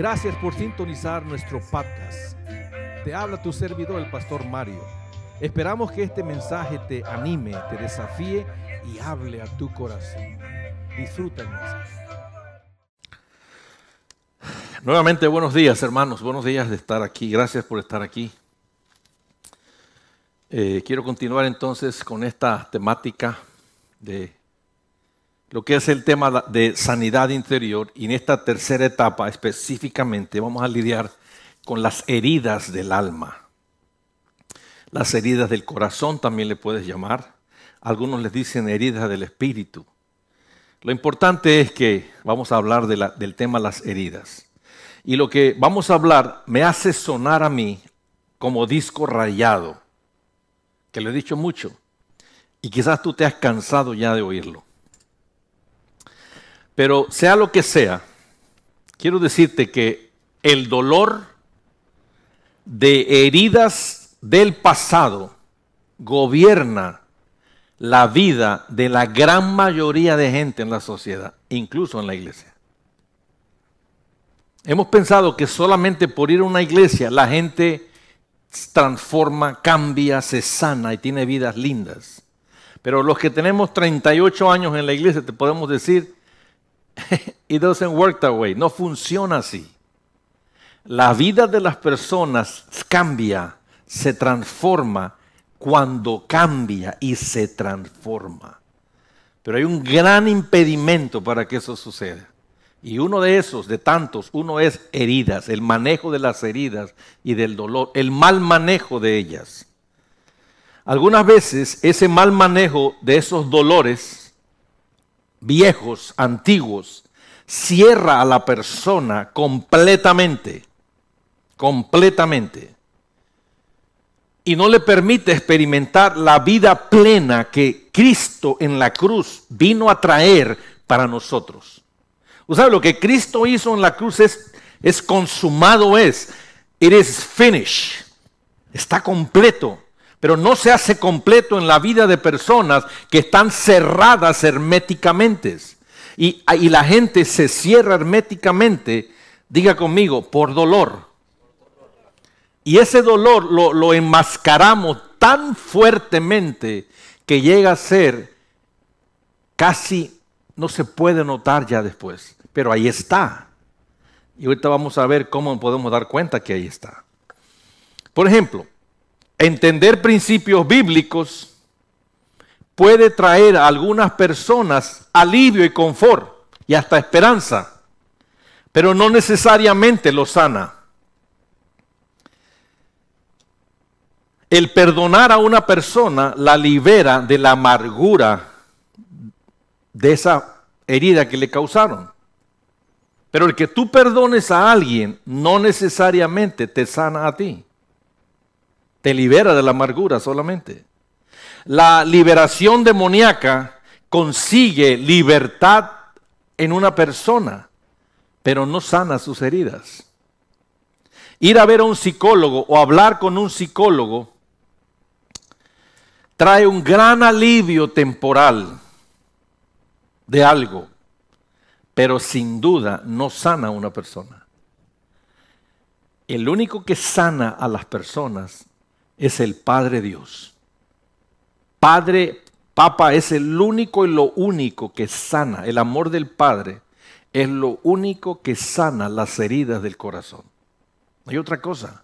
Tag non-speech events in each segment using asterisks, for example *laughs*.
Gracias por sintonizar nuestro podcast. Te habla tu servidor, el pastor Mario. Esperamos que este mensaje te anime, te desafíe y hable a tu corazón. Disfruta. Nuevamente buenos días hermanos, buenos días de estar aquí. Gracias por estar aquí. Eh, quiero continuar entonces con esta temática de lo que es el tema de sanidad interior y en esta tercera etapa específicamente vamos a lidiar con las heridas del alma. Las heridas del corazón también le puedes llamar. Algunos les dicen heridas del espíritu. Lo importante es que vamos a hablar del tema las heridas. Y lo que vamos a hablar me hace sonar a mí como disco rayado, que lo he dicho mucho. Y quizás tú te has cansado ya de oírlo. Pero sea lo que sea, quiero decirte que el dolor de heridas del pasado gobierna la vida de la gran mayoría de gente en la sociedad, incluso en la iglesia. Hemos pensado que solamente por ir a una iglesia la gente transforma, cambia, se sana y tiene vidas lindas. Pero los que tenemos 38 años en la iglesia te podemos decir It doesn't work that way. No funciona así. La vida de las personas cambia, se transforma cuando cambia y se transforma. Pero hay un gran impedimento para que eso suceda. Y uno de esos, de tantos, uno es heridas, el manejo de las heridas y del dolor, el mal manejo de ellas. Algunas veces ese mal manejo de esos dolores viejos, antiguos, cierra a la persona completamente, completamente. Y no le permite experimentar la vida plena que Cristo en la cruz vino a traer para nosotros. ¿Usted sabe lo que Cristo hizo en la cruz es, es consumado es, it is finished, está completo pero no se hace completo en la vida de personas que están cerradas herméticamente. Y, la gente se cierra herméticamente, diga conmigo, por dolor. Y ese dolor lo, lo enmascaramos tan fuertemente que llega a ser casi, no se puede notar ya después, pero ahí está. Y ahorita vamos a ver cómo podemos dar cuenta que ahí está. Por ejemplo, entender principios bíblicos puede traer a algunas personas alivio y confort y hasta esperanza, pero no necesariamente lo sana. El perdonar a una persona la libera de la amargura de esa herida que le causaron. Pero el que tú perdones a alguien no necesariamente te sana a ti. Te libera de la amargura solamente. La liberación demoníaca consigue libertad en una persona, pero no sana sus heridas. Ir a ver a un psicólogo o hablar con un psicólogo trae un gran alivio temporal de algo, pero sin duda no sana a una persona. El único que sana a las personas es el Padre Dios. Padre, Papa es el único y lo único que sana. El amor del Padre es lo único que sana las heridas del corazón. hay otra cosa.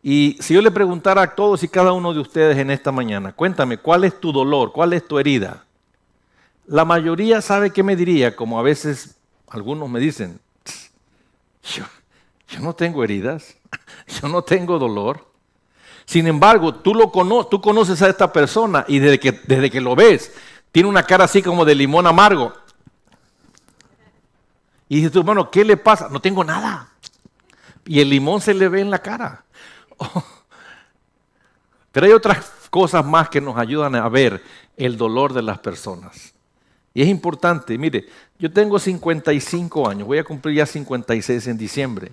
Y si yo le preguntara a todos y cada uno de ustedes en esta mañana, cuéntame, ¿cuál es tu dolor? ¿Cuál es tu herida? La mayoría sabe qué me diría, como a veces algunos me dicen, yo, yo no tengo heridas, *laughs* yo no tengo dolor. Sin embargo, tú, lo tú conoces a esta persona y desde que, desde que lo ves, tiene una cara así como de limón amargo. Y dices tú, hermano, ¿qué le pasa? No tengo nada. Y el limón se le ve en la cara. *laughs* Pero hay otras cosas más que nos ayudan a ver el dolor de las personas. Y es importante, mire, yo tengo 55 años, voy a cumplir ya 56 en diciembre.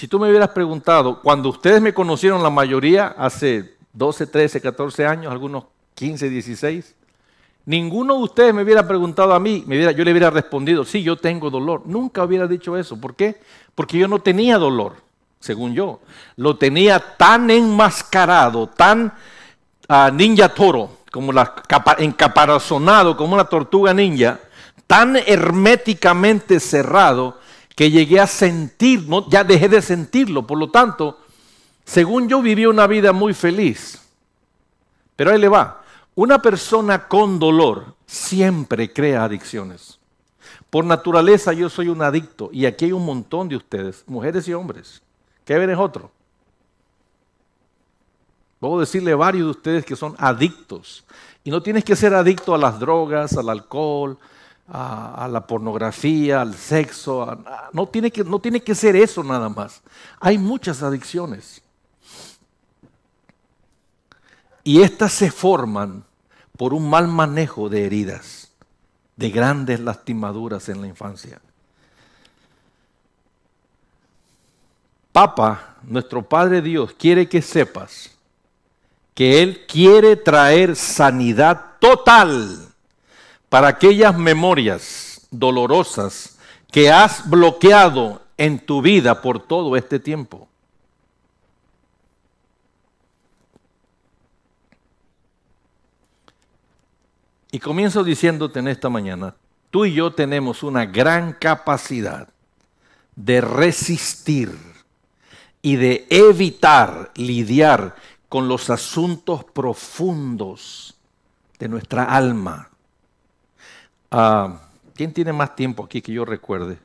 Si tú me hubieras preguntado, cuando ustedes me conocieron la mayoría hace 12, 13, 14 años, algunos 15, 16, ninguno de ustedes me hubiera preguntado a mí, me yo le hubiera respondido, sí, yo tengo dolor. Nunca hubiera dicho eso. ¿Por qué? Porque yo no tenía dolor, según yo. Lo tenía tan enmascarado, tan uh, ninja toro, como encaparazonado, como una tortuga ninja, tan herméticamente cerrado que llegué a sentir, no, ya dejé de sentirlo. Por lo tanto, según yo viví una vida muy feliz. Pero ahí le va. Una persona con dolor siempre crea adicciones. Por naturaleza yo soy un adicto y aquí hay un montón de ustedes, mujeres y hombres. Kevin es otro. Puedo decirle a varios de ustedes que son adictos. Y no tienes que ser adicto a las drogas, al alcohol, a, la pornografía, al sexo. no, tiene que, no tiene que ser eso nada más. Hay muchas adicciones. Y estas se forman por un mal manejo de heridas, de grandes lastimaduras en la infancia. Papa, nuestro Padre Dios, quiere que sepas que Él quiere traer sanidad total para aquellas memorias dolorosas que has bloqueado en tu vida por todo este tiempo. Y comienzo diciéndote en esta mañana, tú y yo tenemos una gran capacidad de resistir y de evitar lidiar con los asuntos profundos de nuestra alma. Ah, ¿Quién tiene más tiempo aquí que yo recuerde?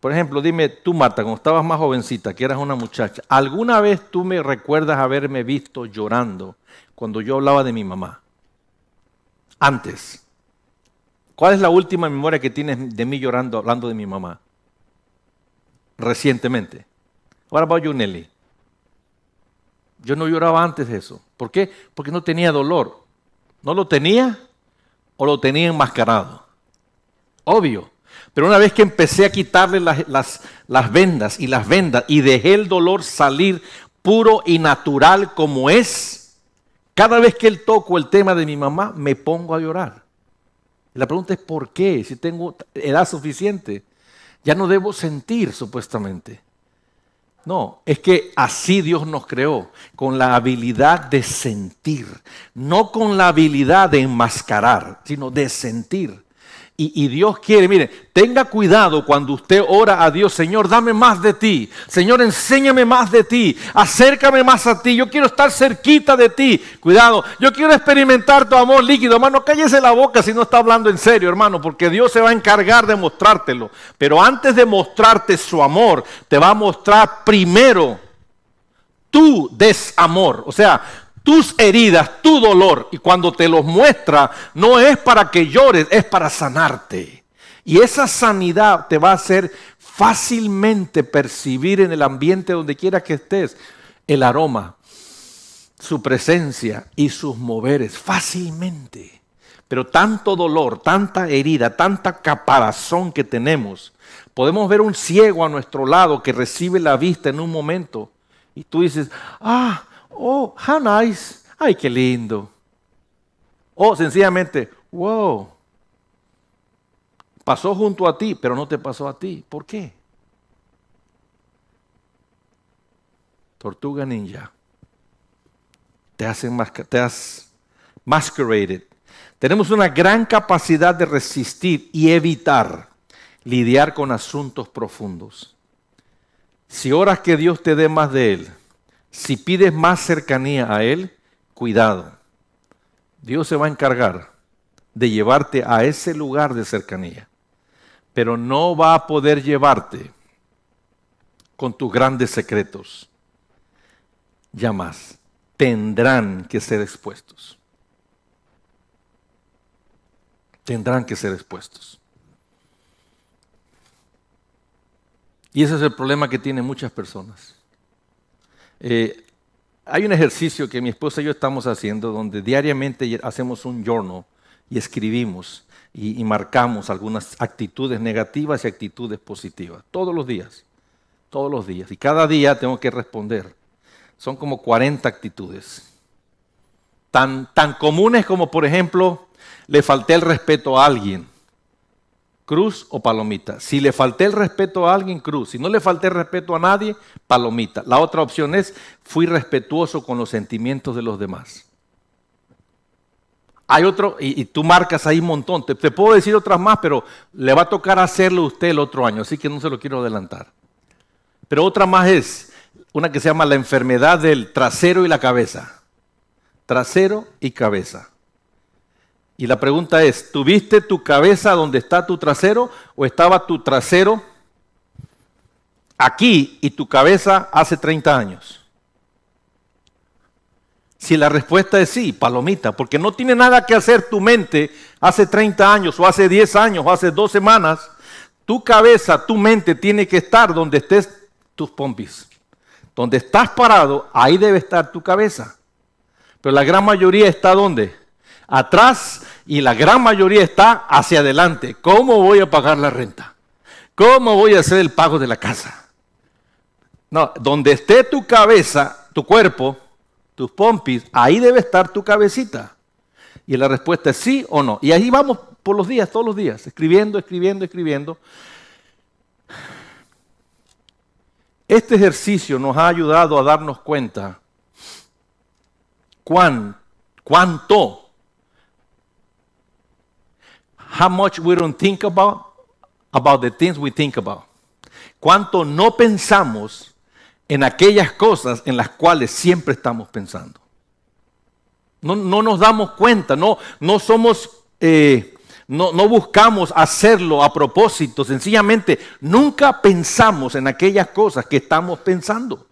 Por ejemplo, dime tú, Marta, cuando estabas más jovencita, que eras una muchacha, ¿alguna vez tú me recuerdas haberme visto llorando cuando yo hablaba de mi mamá? antes. ¿Cuál es la última memoria que tienes de mí llorando hablando de mi mamá? Recientemente. What about you, Nelly? Yo no lloraba antes de eso. ¿Por qué? Porque no tenía dolor. ¿No lo tenía o lo tenía enmascarado? Obvio. Pero una vez que empecé a quitarle las, las, vendas y las vendas y dejé el dolor salir puro y natural como es, cada vez que él toco el tema de mi mamá, me pongo a llorar. Y la pregunta es ¿por qué? Si tengo edad suficiente, ya no debo sentir supuestamente. No, es que así Dios nos creó, con la habilidad de sentir, no con la habilidad de enmascarar, sino de sentir. Y, Dios quiere, mire, tenga cuidado cuando usted ora a Dios, Señor, dame más de ti. Señor, enséñame más de ti. Acércame más a ti. Yo quiero estar cerquita de ti. Cuidado, yo quiero experimentar tu amor líquido. Hermano, cállese la boca si no está hablando en serio, hermano, porque Dios se va a encargar de mostrártelo. Pero antes de mostrarte su amor, te va a mostrar primero tu desamor. O sea, tus heridas, tu dolor, y cuando te los muestra, no es para que llores, es para sanarte. Y esa sanidad te va a hacer fácilmente percibir en el ambiente donde quiera que estés el aroma, su presencia y sus moveres, fácilmente. Pero tanto dolor, tanta herida, tanta caparazón que tenemos, podemos ver un ciego a nuestro lado que recibe la vista en un momento. Y tú dices, ah, oh, how nice, ay, qué lindo. O sencillamente, wow, pasó junto a ti, pero no te pasó a ti. ¿Por qué? Tortuga ninja. Te, hacen, te has masqueraded. Tenemos una gran capacidad de resistir y evitar lidiar con asuntos profundos. Si oras que Dios te dé más de Él, si pides más cercanía a Él, cuidado. Dios se va a encargar de llevarte a ese lugar de cercanía, pero no va a poder llevarte con tus grandes secretos. Ya más, tendrán que ser expuestos. Tendrán que ser expuestos. Y ese es el problema que tienen muchas personas. Eh, hay un ejercicio que mi esposa y yo estamos haciendo donde diariamente hacemos un journal y escribimos y, marcamos algunas actitudes negativas y actitudes positivas. Todos los días. Todos los días. Y cada día tengo que responder. Son como 40 actitudes. tan, tan comunes como, por ejemplo, le falté el respeto a alguien. Cruz o palomita. Si le falté el respeto a alguien, cruz. Si no le falté el respeto a nadie, palomita. La otra opción es, fui respetuoso con los sentimientos de los demás. Hay otro, y, tú marcas ahí un montón. Te, te, puedo decir otras más, pero le va a tocar hacerlo usted el otro año, así que no se lo quiero adelantar. Pero otra más es una que se llama la enfermedad del trasero y la cabeza. Trasero y cabeza. Y la pregunta es, ¿tuviste tu cabeza donde está tu trasero o estaba tu trasero aquí y tu cabeza hace 30 años? Si la respuesta es sí, palomita, porque no tiene nada que hacer tu mente hace 30 años o hace 10 años o hace dos semanas, tu cabeza, tu mente tiene que estar donde estés tus pompis. Donde estás parado, ahí debe estar tu cabeza. Pero la gran mayoría está donde? Atrás y la gran mayoría está hacia adelante. ¿Cómo voy a pagar la renta? ¿Cómo voy a hacer el pago de la casa? No, donde esté tu cabeza, tu cuerpo, tus pompis, ahí debe estar tu cabecita. Y la respuesta es sí o no. Y ahí vamos por los días, todos los días, escribiendo, escribiendo, escribiendo. Este ejercicio nos ha ayudado a darnos cuenta cuán, cuánto how much we don't think about, about the things we think about. Cuánto no pensamos en aquellas cosas en las cuales siempre estamos pensando. No, nos damos cuenta, no, no somos, eh, no, no buscamos hacerlo a propósito, sencillamente nunca pensamos en aquellas cosas que estamos pensando.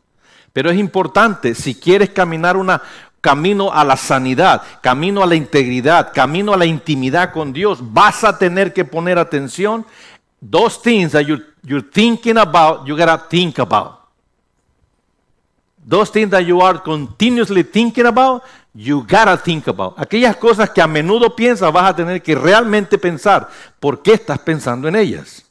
Pero es importante, si quieres caminar una, camino a la sanidad, camino a la integridad, camino a la intimidad con Dios, vas a tener que poner atención. Those things that you're, you're thinking about, you gotta think about. Those things that you are continuously thinking about, you gotta think about. Aquellas cosas que a menudo piensas, vas a tener que realmente pensar por qué estás pensando en ellas.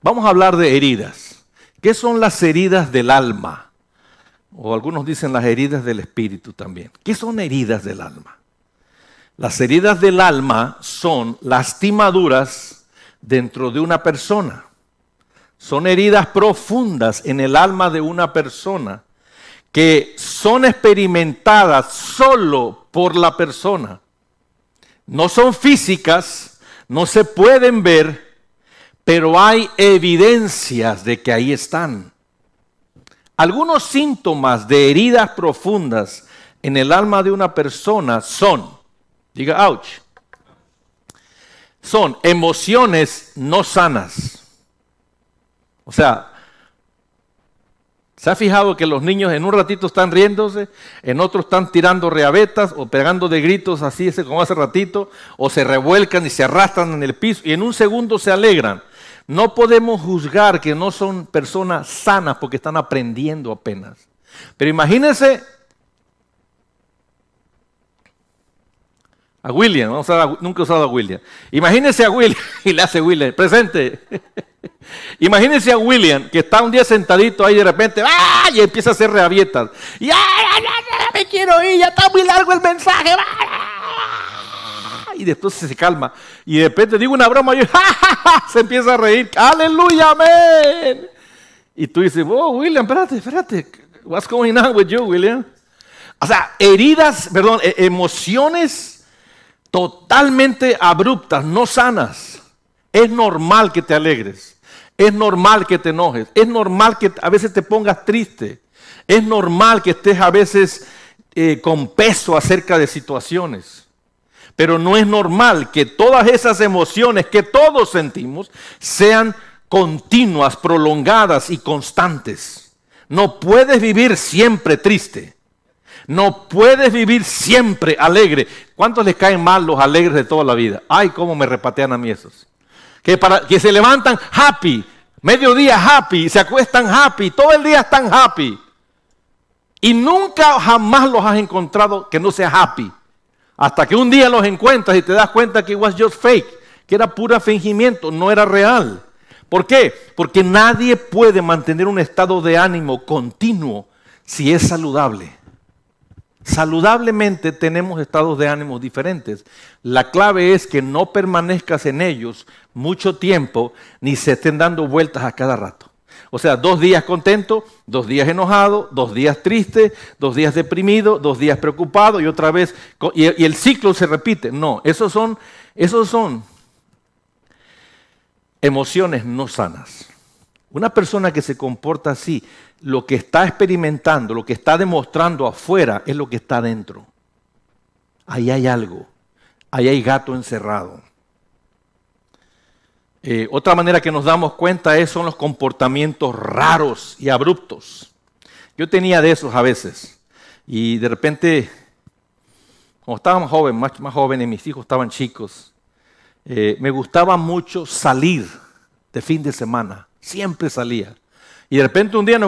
Vamos a hablar de heridas. ¿Qué son las heridas del alma? O algunos dicen las heridas del espíritu también. ¿Qué son heridas del alma? Las heridas del alma son lastimaduras dentro de una persona. Son heridas profundas en el alma de una persona que son experimentadas solo por la persona. No son físicas, no se pueden ver, pero hay evidencias de que ahí están. Algunos síntomas de heridas profundas en el alma de una persona son, diga, ouch, son emociones no sanas. O sea, ¿se ha fijado que los niños en un ratito están riéndose, en otro están tirando reabetas o pegando de gritos así como hace ratito, o se revuelcan y se arrastran en el piso y en un segundo se alegran? No podemos juzgar que no son personas sanas porque están aprendiendo apenas. Pero imagínense a William, nunca he usado a William. Imagínense a William, *laughs* y le hace William, presente. *laughs* Imagínense a William que está un día sentadito ahí de repente, ¡ah! y empieza a hacer reabietas. Y me quiero ir, ya está muy largo el mensaje. ¡ah! Y después se calma. Y de repente digo una broma y *laughs* se empieza a reír. Aleluya, amén. Y tú dices, oh, William, espérate, espérate. What's going on with you, William? O sea, heridas, perdón, e-, emociones totalmente abruptas, no sanas. Es normal que te alegres. Es normal que te enojes. Es normal que a veces te pongas triste. Es normal que estés a veces eh, con peso acerca de situaciones. Pero no es normal que todas esas emociones que todos sentimos sean continuas, prolongadas y constantes. No puedes vivir siempre triste. No puedes vivir siempre alegre. ¿Cuántos les caen mal los alegres de toda la vida? Ay, cómo me repatean a mí esos. Que, para, que se levantan happy, mediodía happy, se acuestan happy, todo el día están happy. Y nunca jamás los has encontrado que no sea happy. Hasta que un día los encuentras y te das cuenta que was just fake, que era pura fingimiento, no era real. ¿Por qué? Porque nadie puede mantener un estado de ánimo continuo si es saludable. Saludablemente tenemos estados de ánimo diferentes. La clave es que no permanezcas en ellos mucho tiempo ni se estén dando vueltas a cada rato. O sea, dos días contento, dos días enojado, dos días triste, dos días deprimido, dos días preocupado y otra vez, y, el ciclo se repite. No, esos son, esos son emociones no sanas. Una persona que se comporta así lo que está experimentando, lo que está demostrando afuera es lo que está dentro. Ahí hay algo, ahí hay gato encerrado. Eh, otra manera que nos damos cuenta es, son los comportamientos raros y abruptos. Yo tenía de esos a veces y de repente, como estaba más joven, más, más joven y mis hijos estaban chicos, eh, me gustaba mucho salir de fin de semana, siempre salía. Y de repente un día,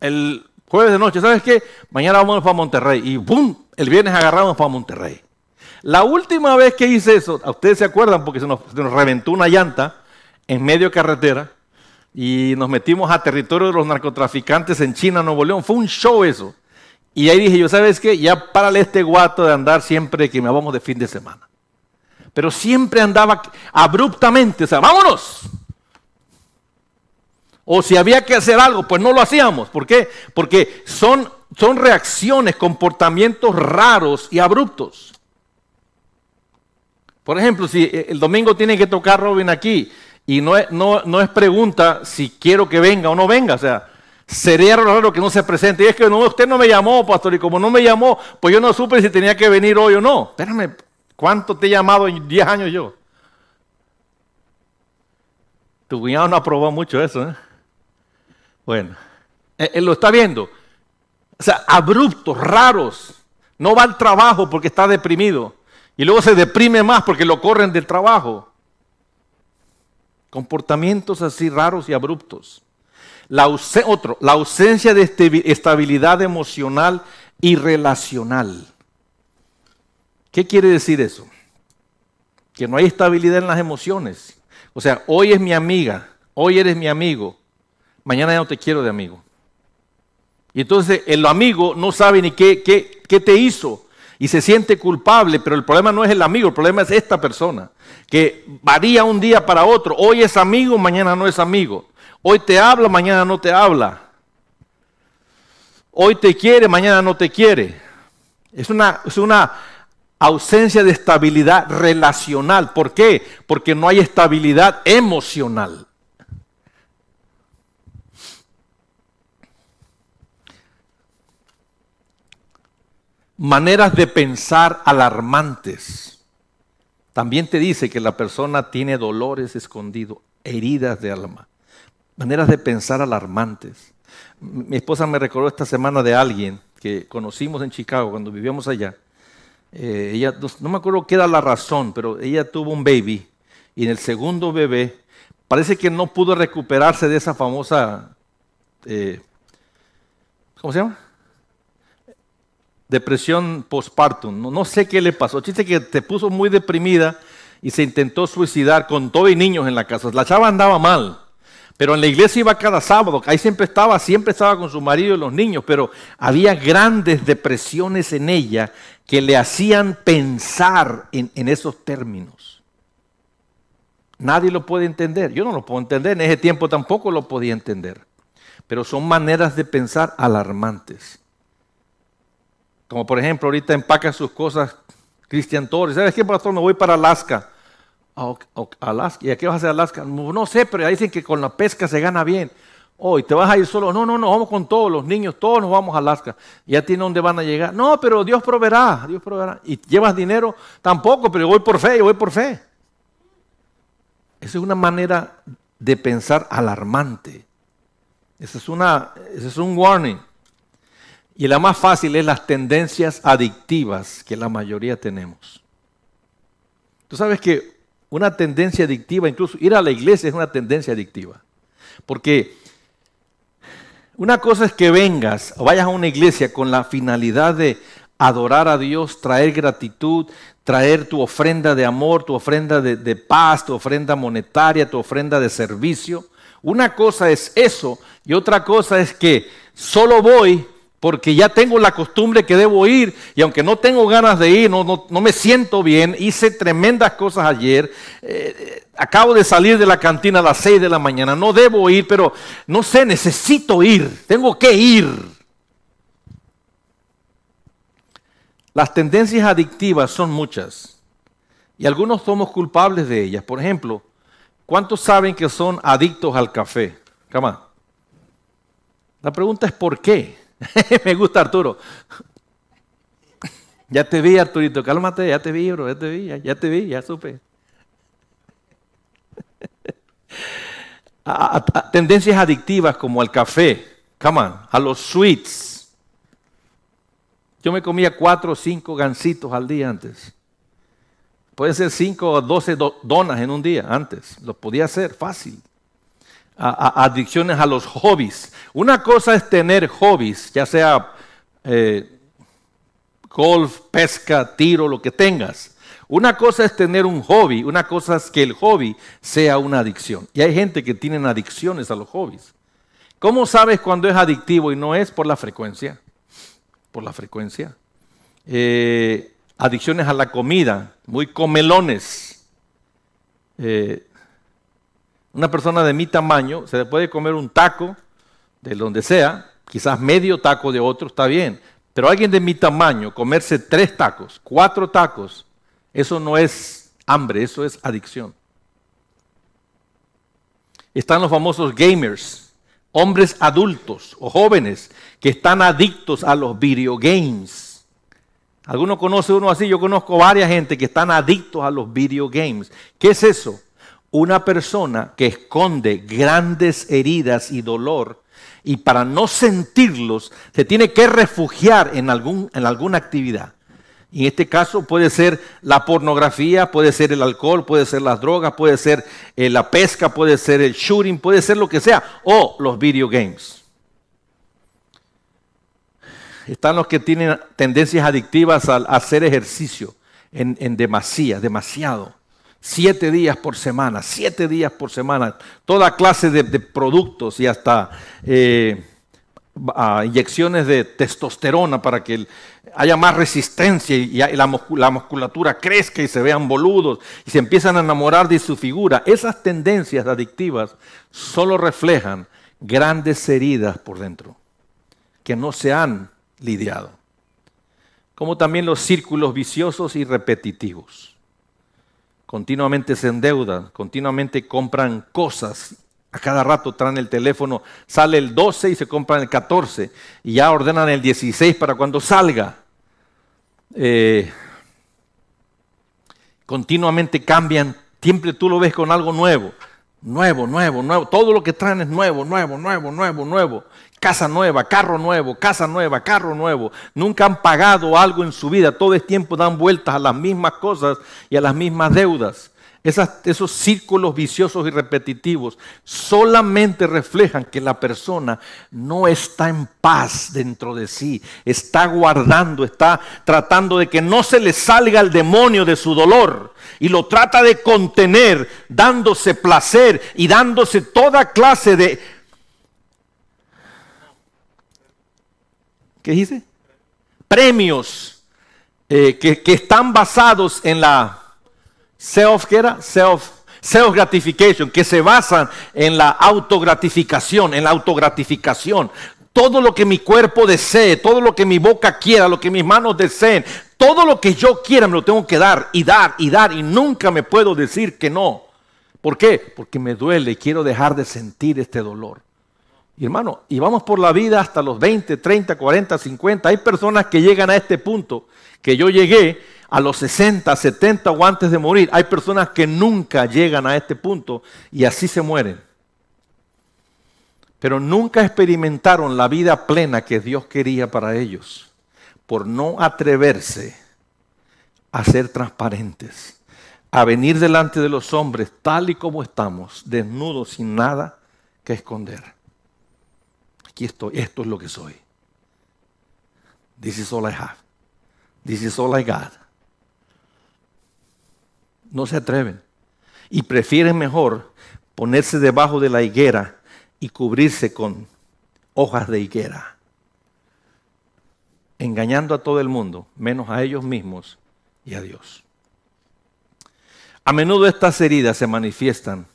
el jueves de noche, ¿sabes qué? Mañana vamos para Monterrey. Y ¡boom! El viernes agarramos para Monterrey. La última vez que hice eso, ustedes se acuerdan porque se nos, reventó una llanta en medio carretera y nos metimos a territorio de los narcotraficantes en China, Nuevo León. Fue un show eso. Y ahí dije yo, ¿sabes qué? Ya párale este guato de andar siempre que me vamos de fin de semana. Pero siempre andaba abruptamente, o sea, vámonos. O si había que hacer algo, pues no lo hacíamos. ¿Por qué? Porque son, son reacciones, comportamientos raros y abruptos. Por ejemplo, si el domingo tiene que tocar Robin aquí y no es, no, es pregunta si quiero que venga o no venga, o sea, sería raro que no se presente. Y es que no, usted no me llamó, pastor, y como no me llamó, pues yo no supe si tenía que venir hoy o no. Espérame, ¿cuánto te he llamado en 10 años yo? Tu cuñado no aprobó mucho eso, ¿eh? Bueno, él, lo está viendo. O sea, abruptos, raros. No va al trabajo porque está deprimido. Y luego se deprime más porque lo corren del trabajo. Comportamientos así raros y abruptos. La otro, la ausencia de estabilidad emocional y relacional. ¿Qué quiere decir eso? Que no hay estabilidad en las emociones. O sea, hoy es mi amiga, hoy eres mi amigo, mañana ya no te quiero de amigo. Y entonces el amigo no sabe ni qué, qué, te hizo y se siente culpable, pero el problema no es el amigo, el problema es esta persona, que varía un día para otro. Hoy es amigo, mañana no es amigo. Hoy te habla, mañana no te habla. Hoy te quiere, mañana no te quiere. Es una, es una ausencia de estabilidad relacional. ¿Por qué? Porque no hay estabilidad emocional. Maneras de pensar alarmantes. También te dice que la persona tiene dolores escondidos, heridas de alma. Maneras de pensar alarmantes. Mi esposa me recordó esta semana de alguien que conocimos en Chicago cuando vivíamos allá. Eh, ella, no me acuerdo qué era la razón, pero ella tuvo un baby y en el segundo bebé parece que no pudo recuperarse de esa famosa, eh, ¿cómo se llama? Depresión postpartum. No, sé qué le pasó. Chiste que te puso muy deprimida y se intentó suicidar con todo y niños en la casa. La chava andaba mal, pero en la iglesia iba cada sábado. Ahí siempre estaba, siempre estaba con su marido y los niños, pero había grandes depresiones en ella que le hacían pensar en, en esos términos. Nadie lo puede entender. Yo no lo puedo entender. En ese tiempo tampoco lo podía entender. Pero son maneras de pensar alarmantes. Como por ejemplo, ahorita empaca sus cosas Cristian Torres. ¿Sabes qué, pastor? Me voy para Alaska. Alaska. ¿Y a qué vas a hacer Alaska? No, sé, pero dicen que con la pesca se gana bien. Oh, ¿y te vas a ir solo? No, no, no, vamos con todos los niños, todos nos vamos a Alaska. ¿Ya tiene dónde van a llegar? No, pero Dios proveerá, Dios proveerá. ¿Y llevas dinero? Tampoco, pero yo voy por fe, yo voy por fe. Esa es una manera de pensar alarmante. Esa es, una, ese es un warning. Y la más fácil es las tendencias adictivas que la mayoría tenemos. Tú sabes que una tendencia adictiva, incluso ir a la iglesia es una tendencia adictiva. Porque una cosa es que vengas o vayas a una iglesia con la finalidad de adorar a Dios, traer gratitud, traer tu ofrenda de amor, tu ofrenda de, de, paz, tu ofrenda monetaria, tu ofrenda de servicio. Una cosa es eso y otra cosa es que solo voy porque ya tengo la costumbre que debo ir y aunque no tengo ganas de ir, no, no, me siento bien, hice tremendas cosas ayer, eh, acabo de salir de la cantina a las 6 de la mañana, no debo ir, pero no sé, necesito ir, tengo que ir. Las tendencias adictivas son muchas y algunos somos culpables de ellas. Por ejemplo, ¿cuántos saben que son adictos al café? La pregunta es ¿por qué? *laughs* Me gusta Arturo. Ya te vi, Arturito, cálmate, ya te vi, bro, ya te vi, ya, te vi, ya supe. *laughs* tendencias adictivas como al café, come on, a los sweets. Yo me comía cuatro o cinco gancitos al día antes. Puede ser cinco o doce donas en un día antes. Lo podía hacer fácil adicciones a los hobbies. Una cosa es tener hobbies, ya sea eh, golf, pesca, tiro, lo que tengas. Una cosa es tener un hobby, una cosa es que el hobby sea una adicción. Y hay gente que tiene adicciones a los hobbies. ¿Cómo sabes cuando es adictivo y no es por la frecuencia? Por la frecuencia. Eh, adicciones a la comida, muy comelones. Eh, una persona de mi tamaño se le puede comer un taco de donde sea, quizás medio taco de otro, está bien. Pero alguien de mi tamaño, comerse tres tacos, cuatro tacos, eso no es hambre, eso es adicción. Están los famosos gamers, hombres adultos o jóvenes que están adictos a los video games. ¿Alguno conoce uno así? Yo conozco varias gente que están adictos a los video games. ¿Qué es eso? Una persona que esconde grandes heridas y dolor y para no sentirlos se tiene que refugiar en, algún, en alguna actividad. Y en este caso puede ser la pornografía, puede ser el alcohol, puede ser las drogas, puede ser eh, la pesca, puede ser el shooting, puede ser lo que sea, o los video games. Están los que tienen tendencias adictivas a, hacer ejercicio en, en demasía, demasiado siete días por semana, siete días por semana, toda clase de, productos y hasta eh, inyecciones de testosterona para que haya más resistencia y, la, musculatura crezca y se vean boludos y se empiezan a enamorar de su figura. Esas tendencias adictivas solo reflejan grandes heridas por dentro que no se han lidiado, como también los círculos viciosos y repetitivos continuamente se endeudan, continuamente compran cosas. A cada rato traen el teléfono, sale el 12 y se compran el 14 y ya ordenan el 16 para cuando salga. Eh, continuamente cambian, siempre tú lo ves con algo nuevo, nuevo, nuevo, nuevo. Todo lo que traen es nuevo, nuevo, nuevo, nuevo, nuevo casa nueva, carro nuevo, casa nueva, carro nuevo. Nunca han pagado algo en su vida. Todo el tiempo dan vueltas a las mismas cosas y a las mismas deudas. esos círculos viciosos y repetitivos solamente reflejan que la persona no está en paz dentro de sí, está guardando, está tratando de que no se le salga el demonio de su dolor y lo trata de contener, dándose placer y dándose toda clase de ¿qué dice? Premios eh, que, están basados en la self, ¿qué era? Self, self gratification, que se basan en la autogratificación, en la autogratificación. Todo lo que mi cuerpo desee, todo lo que mi boca quiera, lo que mis manos deseen, todo lo que yo quiera me lo tengo que dar y dar y dar y nunca me puedo decir que no. ¿Por qué? Porque me duele y quiero dejar de sentir este dolor. Y hermano, y vamos por la vida hasta los 20, 30, 40, 50. Hay personas que llegan a este punto, que yo llegué a los 60, 70 o antes de morir. Hay personas que nunca llegan a este punto y así se mueren. Pero nunca experimentaron la vida plena que Dios quería para ellos, por no atreverse a ser transparentes, a venir delante de los hombres tal y como estamos, desnudos, sin nada que esconder esto es lo que soy. This is all I have. This is all I got. No se atreven. Y prefieren mejor ponerse debajo de la higuera y cubrirse con hojas de higuera. engañando a todo el mundo, menos a ellos mismos y a Dios. A menudo estas heridas se manifiestan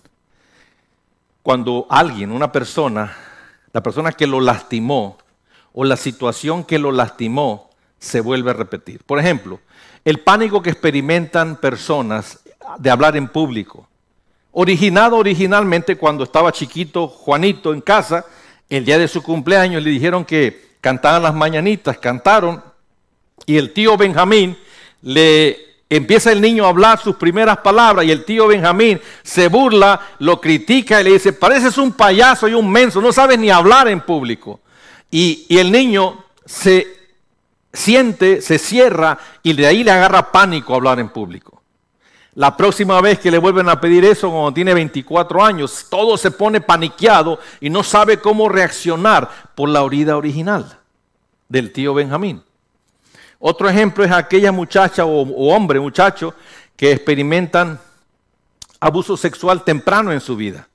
cuando alguien, una persona, la persona que lo lastimó o la situación que lo lastimó se vuelve a repetir. Por ejemplo, el pánico que experimentan personas de hablar en público, originado originalmente cuando estaba chiquito Juanito en casa, el día de su cumpleaños le dijeron que cantaban las mañanitas, cantaron, y el tío Benjamín le empieza el niño a hablar sus primeras palabras y el tío Benjamín se burla, lo critica y le dice, pareces un payaso y un menso, no sabes ni hablar en público. Y, el niño se siente, se cierra y de ahí le agarra pánico hablar en público. La próxima vez que le vuelven a pedir eso, cuando tiene 24 años, todo se pone paniqueado y no sabe cómo reaccionar por la herida original del tío Benjamín. Otro ejemplo es aquella muchacha o, hombre, muchacho, que experimentan abuso sexual temprano en su vida.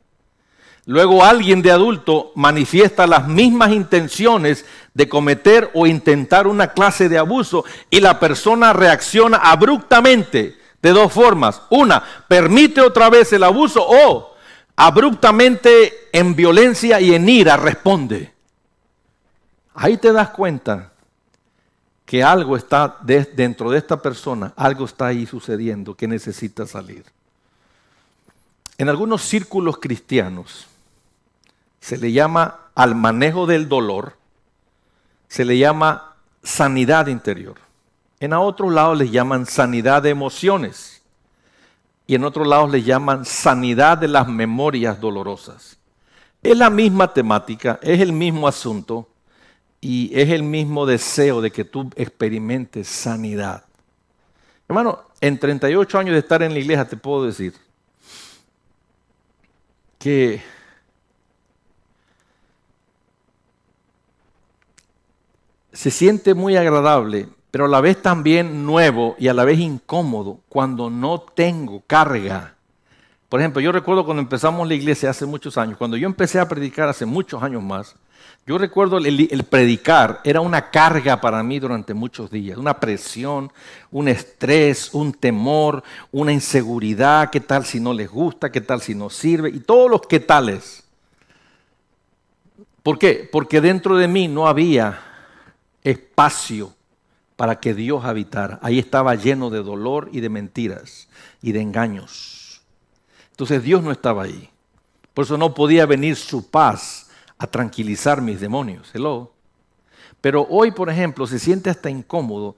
Luego alguien de adulto manifiesta las mismas intenciones de cometer o intentar una clase de abuso y la persona reacciona abruptamente de dos formas. Una, permite otra vez el abuso o abruptamente en violencia y en ira responde. Ahí te das cuenta que algo está dentro de esta persona, algo está ahí sucediendo que necesita salir. En algunos círculos cristianos se le llama al manejo del dolor, se le llama sanidad interior. En otros lados les llaman sanidad de emociones. Y en otros lados les llaman sanidad de las memorias dolorosas. Es la misma temática, es el mismo asunto y es el mismo deseo de que tú experimentes sanidad. Hermano, en 38 años de estar en la iglesia te puedo decir que se siente muy agradable pero a la vez también nuevo y a la vez incómodo cuando no tengo carga. Por ejemplo, yo recuerdo cuando empezamos la iglesia hace muchos años, cuando yo empecé a predicar hace muchos años más, yo recuerdo el, predicar era una carga para mí durante muchos días, una presión, un estrés, un temor, una inseguridad, qué tal si no les gusta, qué tal si no sirve, y todos los qué tales. ¿Por qué? Porque dentro de mí no había espacio para que Dios habitara. Ahí estaba lleno de dolor y de mentiras y de engaños. Entonces Dios no estaba ahí. Por eso no podía venir su paz a tranquilizar mis demonios. Hello. Pero hoy, por ejemplo, se siente hasta incómodo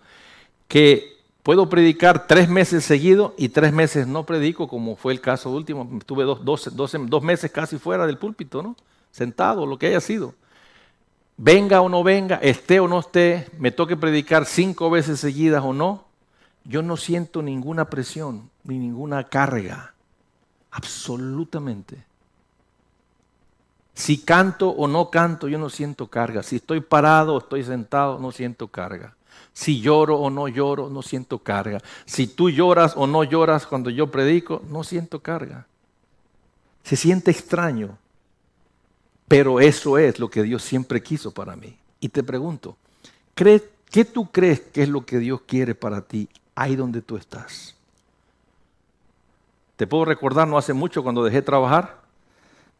que puedo predicar tres meses seguidos y tres meses no predico, como fue el caso último. Estuve dos, dos meses casi fuera del púlpito, ¿no? Sentado, lo que haya sido venga o no venga, esté o no esté, me toque predicar cinco veces seguidas o no, yo no siento ninguna presión ni ninguna carga. Absolutamente. Si canto o no canto, yo no siento carga. Si estoy parado o estoy sentado, no siento carga. Si lloro o no lloro, no siento carga. Si tú lloras o no lloras cuando yo predico, no siento carga. Se siente extraño. Pero eso es lo que Dios siempre quiso para mí. Y te pregunto, ¿qué tú crees que es lo que Dios quiere para ti ahí donde tú estás? Te puedo recordar, no hace mucho cuando dejé trabajar,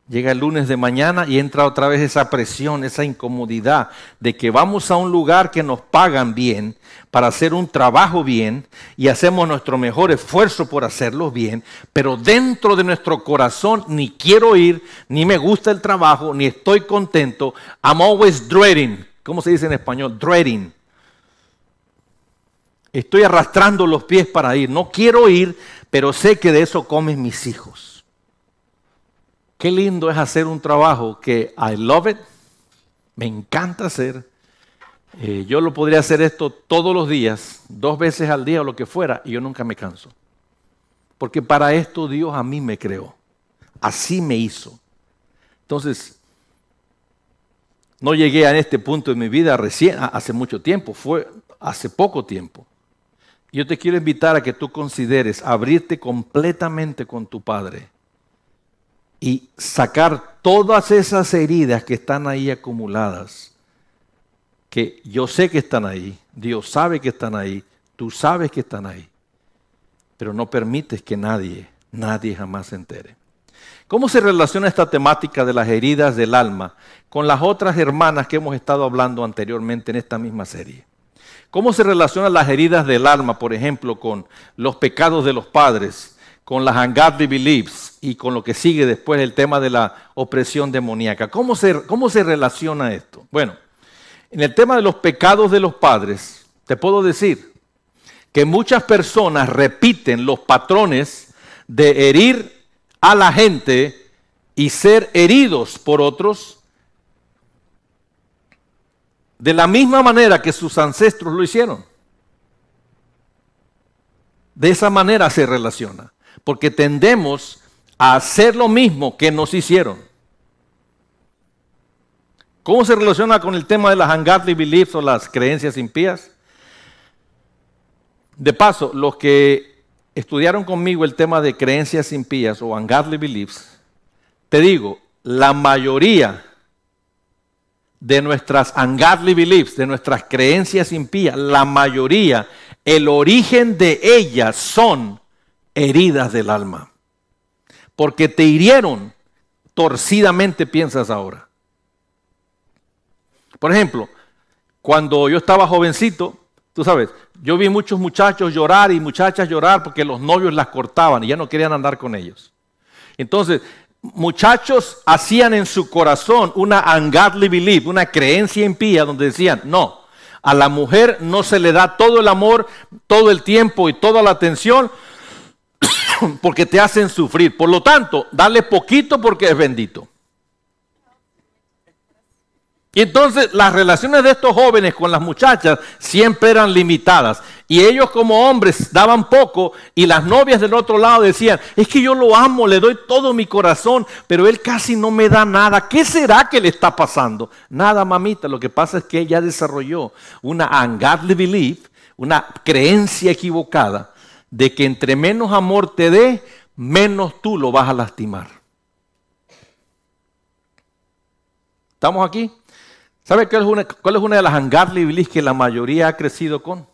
Llega el lunes de mañana y entra otra vez esa presión, esa incomodidad de que vamos a un lugar que nos pagan bien para hacer un trabajo bien y hacemos nuestro mejor esfuerzo por hacerlo bien, pero dentro de nuestro corazón ni quiero ir, ni me gusta el trabajo, ni estoy contento. I'm always dreading. ¿Cómo se dice en español? Dreading. Estoy arrastrando los pies para ir. No quiero ir, pero sé que de eso comen mis hijos. Qué lindo es hacer un trabajo que I love it, me encanta hacer. Eh, yo lo podría hacer esto todos los días, dos veces al día o lo que fuera, y yo nunca me canso. Porque para esto Dios a mí me creó. Así me hizo. Entonces, no llegué a este punto de mi vida recién, hace mucho tiempo, fue hace poco tiempo. Yo te quiero invitar a que tú consideres abrirte completamente con tu Padre y sacar todas esas heridas que están ahí acumuladas que yo sé que están ahí, Dios sabe que están ahí, tú sabes que están ahí, pero no permites que nadie, nadie jamás se entere. ¿Cómo se relaciona esta temática de las heridas del alma con las otras hermanas que hemos estado hablando anteriormente en esta misma serie? ¿Cómo se relacionan las heridas del alma, por ejemplo, con los pecados de los padres, con las ungodly beliefs y con lo que sigue después el tema de la opresión demoníaca? ¿Cómo se, cómo se relaciona esto? Bueno, en el tema de los pecados de los padres, te puedo decir que muchas personas repiten los patrones de herir a la gente y ser heridos por otros de la misma manera que sus ancestros lo hicieron. De esa manera se relaciona, porque tendemos a hacer lo mismo que nos hicieron. ¿Cómo se relaciona con el tema de las ungodly beliefs o las creencias impías? De paso, los que estudiaron conmigo el tema de creencias impías o ungodly beliefs, te digo, la mayoría de nuestras ungodly beliefs, de nuestras creencias impías, la mayoría, el origen de ellas son heridas del alma. Porque te hirieron, torcidamente piensas ahora. Por ejemplo, cuando yo estaba jovencito, tú sabes, yo vi muchos muchachos llorar y muchachas llorar porque los novios las cortaban y ya no querían andar con ellos. Entonces, muchachos hacían en su corazón una ungodly belief, una creencia impía, donde decían, no, a la mujer no se le da todo el amor, todo el tiempo y toda la atención *laughs* porque te hacen sufrir. Por lo tanto, dale poquito porque es bendito. Y entonces las relaciones de estos jóvenes con las muchachas siempre eran limitadas. Y ellos como hombres daban poco y las novias del otro lado decían, es que yo lo amo, le doy todo mi corazón, pero él casi no me da nada. ¿Qué será que le está pasando? Nada, mamita, lo que pasa es que ella desarrolló una ungodly belief, una creencia equivocada de que entre menos amor te dé, menos tú lo vas a lastimar. ¿Estamos aquí? ¿Sabe cuál es una, de las ungodly beliefs que la mayoría ha crecido con?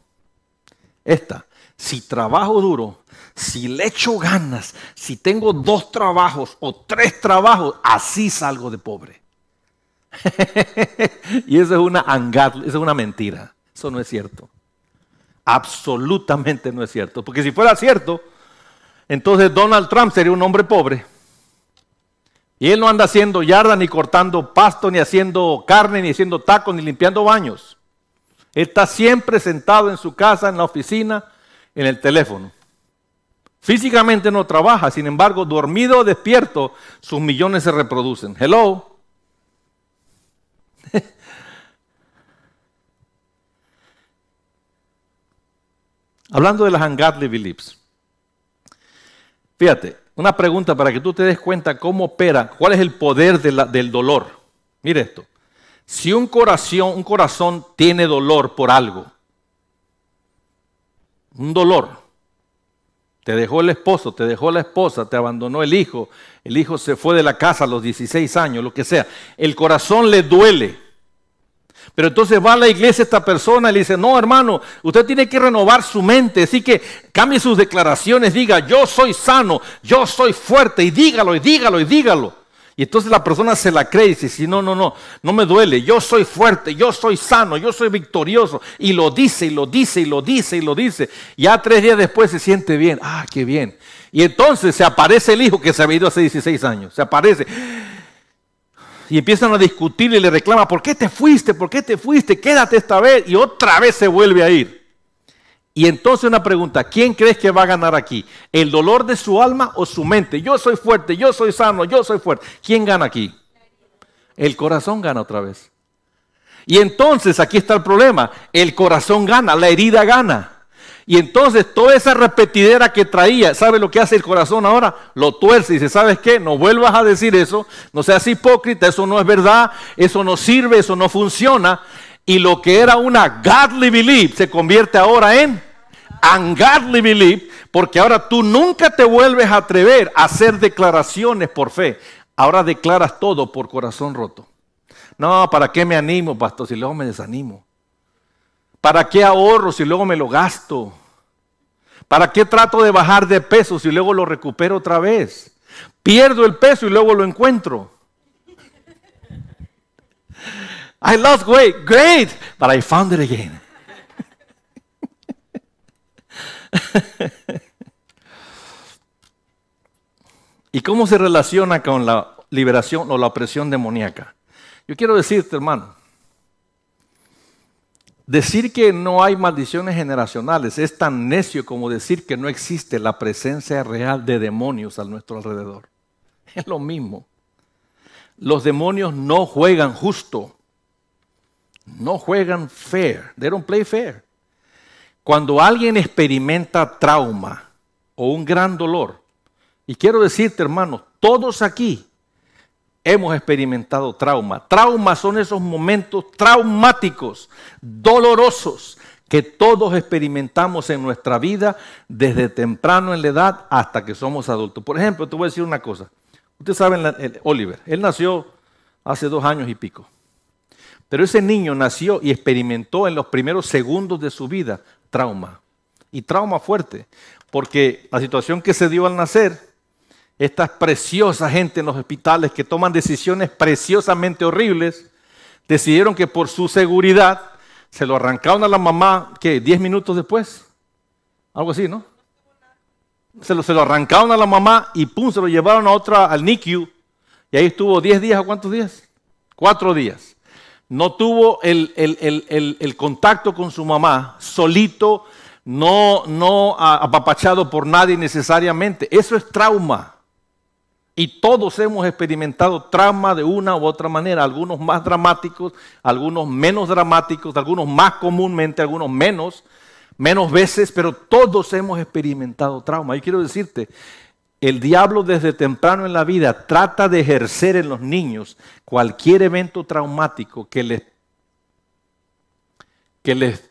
Esta. Si trabajo duro, si le echo ganas, si tengo dos trabajos o tres trabajos, así salgo de pobre. *laughs* y eso es una ungodly, eso es una mentira. Eso no es cierto. Absolutamente no es cierto. Porque si fuera cierto, entonces Donald Trump sería un hombre pobre. Y él no anda haciendo yarda, ni cortando pasto, ni haciendo carne, ni haciendo tacos, ni limpiando baños. Él está siempre sentado en su casa, en la oficina, en el teléfono. Físicamente no trabaja, sin embargo, dormido o despierto, sus millones se reproducen. Hello. *laughs* Hablando de las ungodly beliefs. Fíjate, una pregunta para que tú te des cuenta cómo opera, cuál es el poder del dolor. Mire esto. Si un corazón, un corazón tiene dolor por algo, un dolor, te dejó el esposo, te dejó la esposa, te abandonó el hijo, el hijo se fue de la casa a los 16 años, lo que sea, el corazón le duele. Pero entonces va a la iglesia esta persona y le dice, no hermano, usted tiene que renovar su mente, así que cambie sus declaraciones, diga, yo soy sano, yo soy fuerte, y dígalo, y dígalo, y dígalo. Y entonces la persona se la cree y dice, no, no, no, no me duele, yo soy fuerte, yo soy sano, yo soy victorioso. Y lo dice, y lo dice, y lo dice, y lo dice. Ya tres días después se siente bien, ah, qué bien. Y entonces se aparece el hijo que se había ido hace 16 años, se aparece y empiezan a discutir y le reclama, ¿por qué te fuiste? ¿Por qué te fuiste? Quédate esta vez y otra vez se vuelve a ir. Y entonces una pregunta, ¿quién crees que va a ganar aquí? ¿El dolor de su alma o su mente? Yo soy fuerte, yo soy sano, yo soy fuerte. ¿Quién gana aquí? El corazón gana otra vez. Y entonces aquí está el problema, el corazón gana, la herida gana. Y entonces toda esa repetidera que traía, ¿sabe lo que hace el corazón ahora? Lo tuerce y dice, ¿sabes qué? No vuelvas a decir eso, no seas hipócrita, eso no es verdad, eso no sirve, eso no funciona. Y lo que era una godly belief se convierte ahora en ungodly belief, porque ahora tú nunca te vuelves a atrever a hacer declaraciones por fe. Ahora declaras todo por corazón roto. No, ¿para qué me animo, pastor? Si luego me desanimo. ¿Para qué ahorro si luego me lo gasto? ¿Para qué trato de bajar de peso si luego lo recupero otra vez? Pierdo el peso y luego lo encuentro. I lost weight, great, but I found it again. *laughs* ¿Y cómo se relaciona con la liberación o la opresión demoníaca? Yo quiero decirte, hermano, decir que no hay maldiciones generacionales es tan necio como decir que no existe la presencia real de demonios a nuestro alrededor. *laughs* Es lo mismo. Los demonios no juegan justo. No juegan fair. They don't play fair. Cuando alguien experimenta trauma o un gran dolor, y quiero decirte, hermanos, todos aquí hemos experimentado trauma. Trauma son esos momentos traumáticos, dolorosos, que todos experimentamos en nuestra vida desde temprano en la edad hasta que somos adultos. Por ejemplo, te voy a decir una cosa. Ustedes saben, Oliver, él nació hace dos años y pico. Pero ese niño nació y experimentó en los primeros segundos de su vida trauma. Y trauma fuerte. Porque la situación que se dio al nacer esta preciosa gente en los hospitales que toman decisiones preciosamente horribles, decidieron que por su seguridad se lo arrancaron a la mamá, ¿qué? ¿Diez minutos después? Algo así, ¿no? Se lo, se lo arrancaron a la mamá y pum, se lo llevaron a otra, al NICU. Y ahí estuvo diez días, ¿a cuántos días? Cuatro días. No tuvo el, el contacto con su mamá, solito, no, no apapachado por nadie necesariamente. Eso es trauma. Y todos hemos experimentado trauma de una u otra manera, algunos más dramáticos, algunos menos dramáticos, algunos más comúnmente, algunos menos, menos veces, pero todos hemos experimentado trauma. Y quiero decirte, el diablo desde temprano en la vida trata de ejercer en los niños cualquier evento traumático que les, que les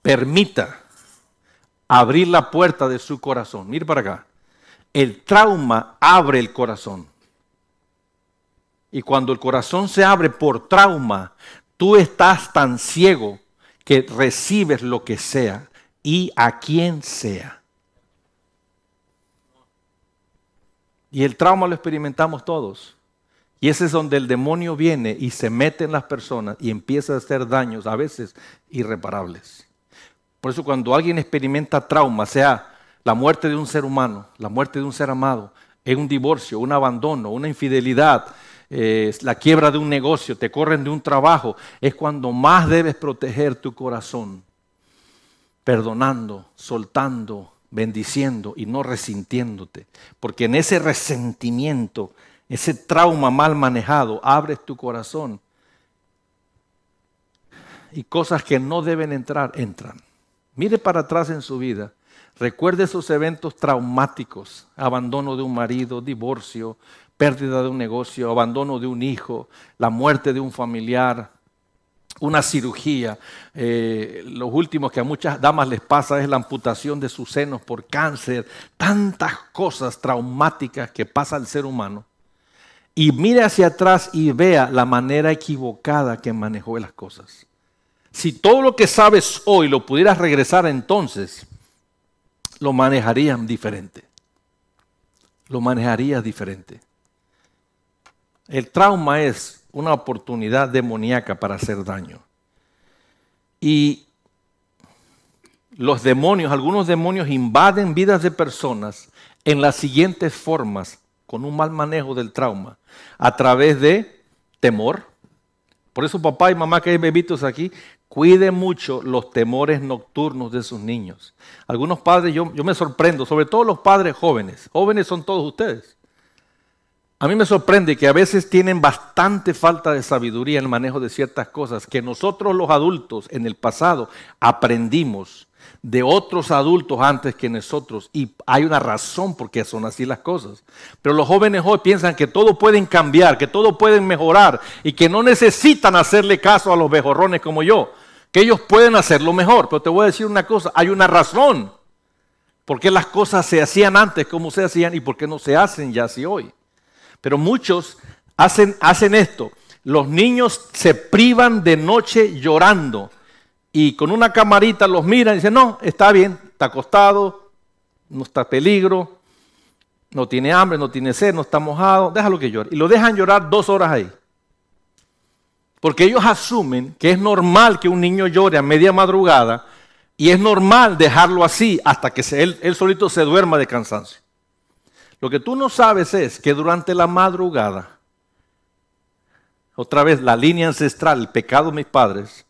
permita abrir la puerta de su corazón. Mire para acá el trauma abre el corazón. Y cuando el corazón se abre por trauma, tú estás tan ciego que recibes lo que sea y a quien sea. Y el trauma lo experimentamos todos. Y ese es donde el demonio viene y se mete en las personas y empieza a hacer daños, a veces irreparables. Por eso cuando alguien experimenta trauma, sea la muerte de un ser humano, la muerte de un ser amado, es un divorcio, un abandono, una infidelidad, eh, la quiebra de un negocio, te corren de un trabajo, es cuando más debes proteger tu corazón, perdonando, soltando, bendiciendo y no resintiéndote. Porque en ese resentimiento, ese trauma mal manejado, abres tu corazón y cosas que no deben entrar, entran. Mire para atrás en su vida Recuerde esos eventos traumáticos, abandono de un marido, divorcio, pérdida de un negocio, abandono de un hijo, la muerte de un familiar, una cirugía. Eh, los últimos que a muchas damas les pasa es la amputación de sus senos por cáncer, tantas cosas traumáticas que pasa al ser humano. Y mire hacia atrás y vea la manera equivocada que manejó las cosas. Si todo lo que sabes hoy lo pudieras regresar entonces, lo manejarían diferente. Lo manejarías diferente. El trauma es una oportunidad demoníaca para hacer daño. Y los demonios, algunos demonios invaden vidas de personas en las siguientes formas, con un mal manejo del trauma, a través de temor. Por eso papá y mamá que hay bebitos aquí, Cuide mucho los temores nocturnos de sus niños. Algunos padres, yo, me sorprendo, sobre todo los padres jóvenes. Jóvenes son todos ustedes. A mí me sorprende que a veces tienen bastante falta de sabiduría en el manejo de ciertas cosas que nosotros los adultos en el pasado aprendimos de otros adultos antes que nosotros y hay una razón por qué son así las cosas. Pero los jóvenes hoy piensan que todo pueden cambiar, que todo pueden mejorar y que no necesitan hacerle caso a los bejorrones como yo que ellos pueden hacerlo mejor. Pero te voy a decir una cosa, hay una razón por qué las cosas se hacían antes como se hacían y por qué no se hacen ya así hoy. Pero muchos hacen, esto. Los niños se privan de noche llorando y con una camarita los miran y dicen, no, está bien, está acostado, no está peligro, no tiene hambre, no tiene sed, no está mojado, déjalo que llore. Y lo dejan llorar dos horas ahí. Porque ellos asumen que es normal que un niño llore a media madrugada y es normal dejarlo así hasta que él, él solito se duerma de cansancio. Lo que tú no sabes es que durante la madrugada, otra vez la línea ancestral, el pecado de mis padres,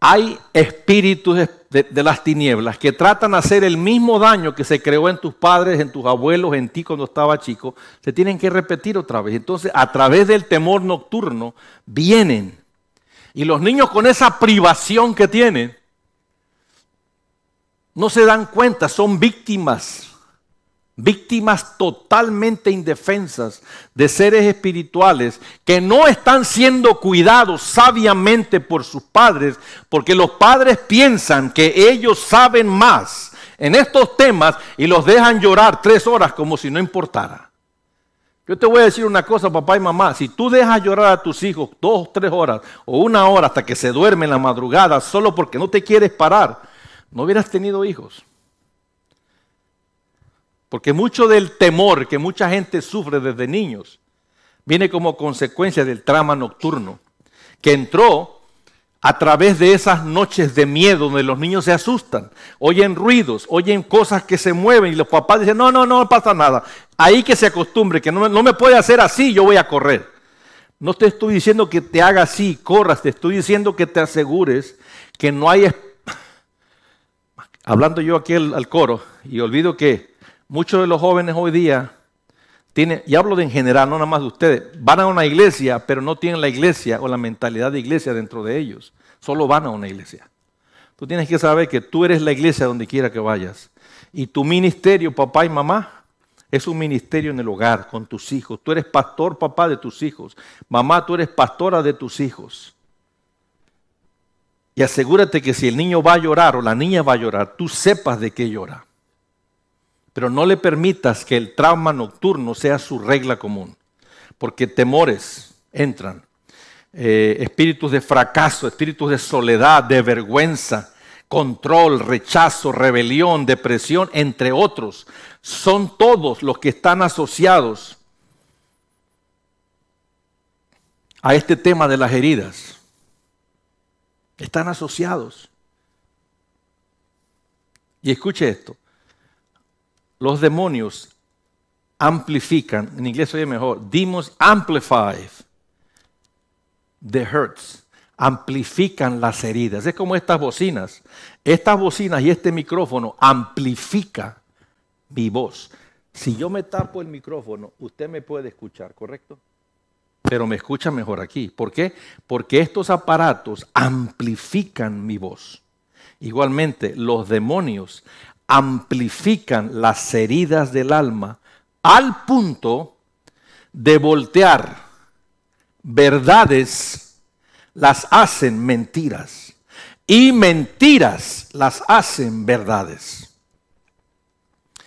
hay espíritus de, las tinieblas que tratan de hacer el mismo daño que se creó en tus padres, en tus abuelos, en ti cuando estaba chico, se tienen que repetir otra vez. Entonces, a través del temor nocturno, vienen. Y los niños con esa privación que tienen, no se dan cuenta, son víctimas víctimas totalmente indefensas de seres espirituales que no están siendo cuidados sabiamente por sus padres, porque los padres piensan que ellos saben más en estos temas y los dejan llorar tres horas como si no importara. Yo te voy a decir una cosa, papá y mamá, si tú dejas llorar a tus hijos dos, tres horas o una hora hasta que se duerme en la madrugada solo porque no te quieres parar, no hubieras tenido hijos. Porque mucho del temor que mucha gente sufre desde niños viene como consecuencia del trama nocturno, que entró a través de esas noches de miedo donde los niños se asustan, oyen ruidos, oyen cosas que se mueven y los papás dicen, no, no, no pasa nada. Ahí que se acostumbre, que no, no me puede hacer así, yo voy a correr. No te estoy diciendo que te haga así, corras, te estoy diciendo que te asegures que no hay... *clears throat* Hablando yo aquí al coro, y olvido que Muchos de los jóvenes hoy día tienen, y hablo de en general, no nada más de ustedes, van a una iglesia, pero no tienen la iglesia o la mentalidad de iglesia dentro de ellos. Solo van a una iglesia. Tú tienes que saber que tú eres la iglesia donde quiera que vayas. Y tu ministerio, papá y mamá, es un ministerio en el hogar, con tus hijos. Tú eres pastor, papá, de tus hijos. Mamá, tú eres pastora de tus hijos. Y asegúrate que si el niño va a llorar o la niña va a llorar, tú sepas de qué llora pero no le permitas que el trauma nocturno sea su regla común, porque temores entran, eh, espíritus de fracaso, espíritus de soledad, de vergüenza, control, rechazo, rebelión, depresión, entre otros, son todos los que están asociados a este tema de las heridas. Están asociados. Y escuche esto, los demonios amplifican, en inglés oye mejor, demons amplify the hurts, amplifican las heridas. Es como estas bocinas. Estas bocinas y este micrófono amplifica mi voz. Si yo me tapo el micrófono, usted me puede escuchar, ¿correcto? Pero me escucha mejor aquí. ¿Por qué? Porque estos aparatos amplifican mi voz. Igualmente, los demonios amplifican las heridas del alma al punto de voltear verdades, las hacen mentiras. Y mentiras las hacen verdades.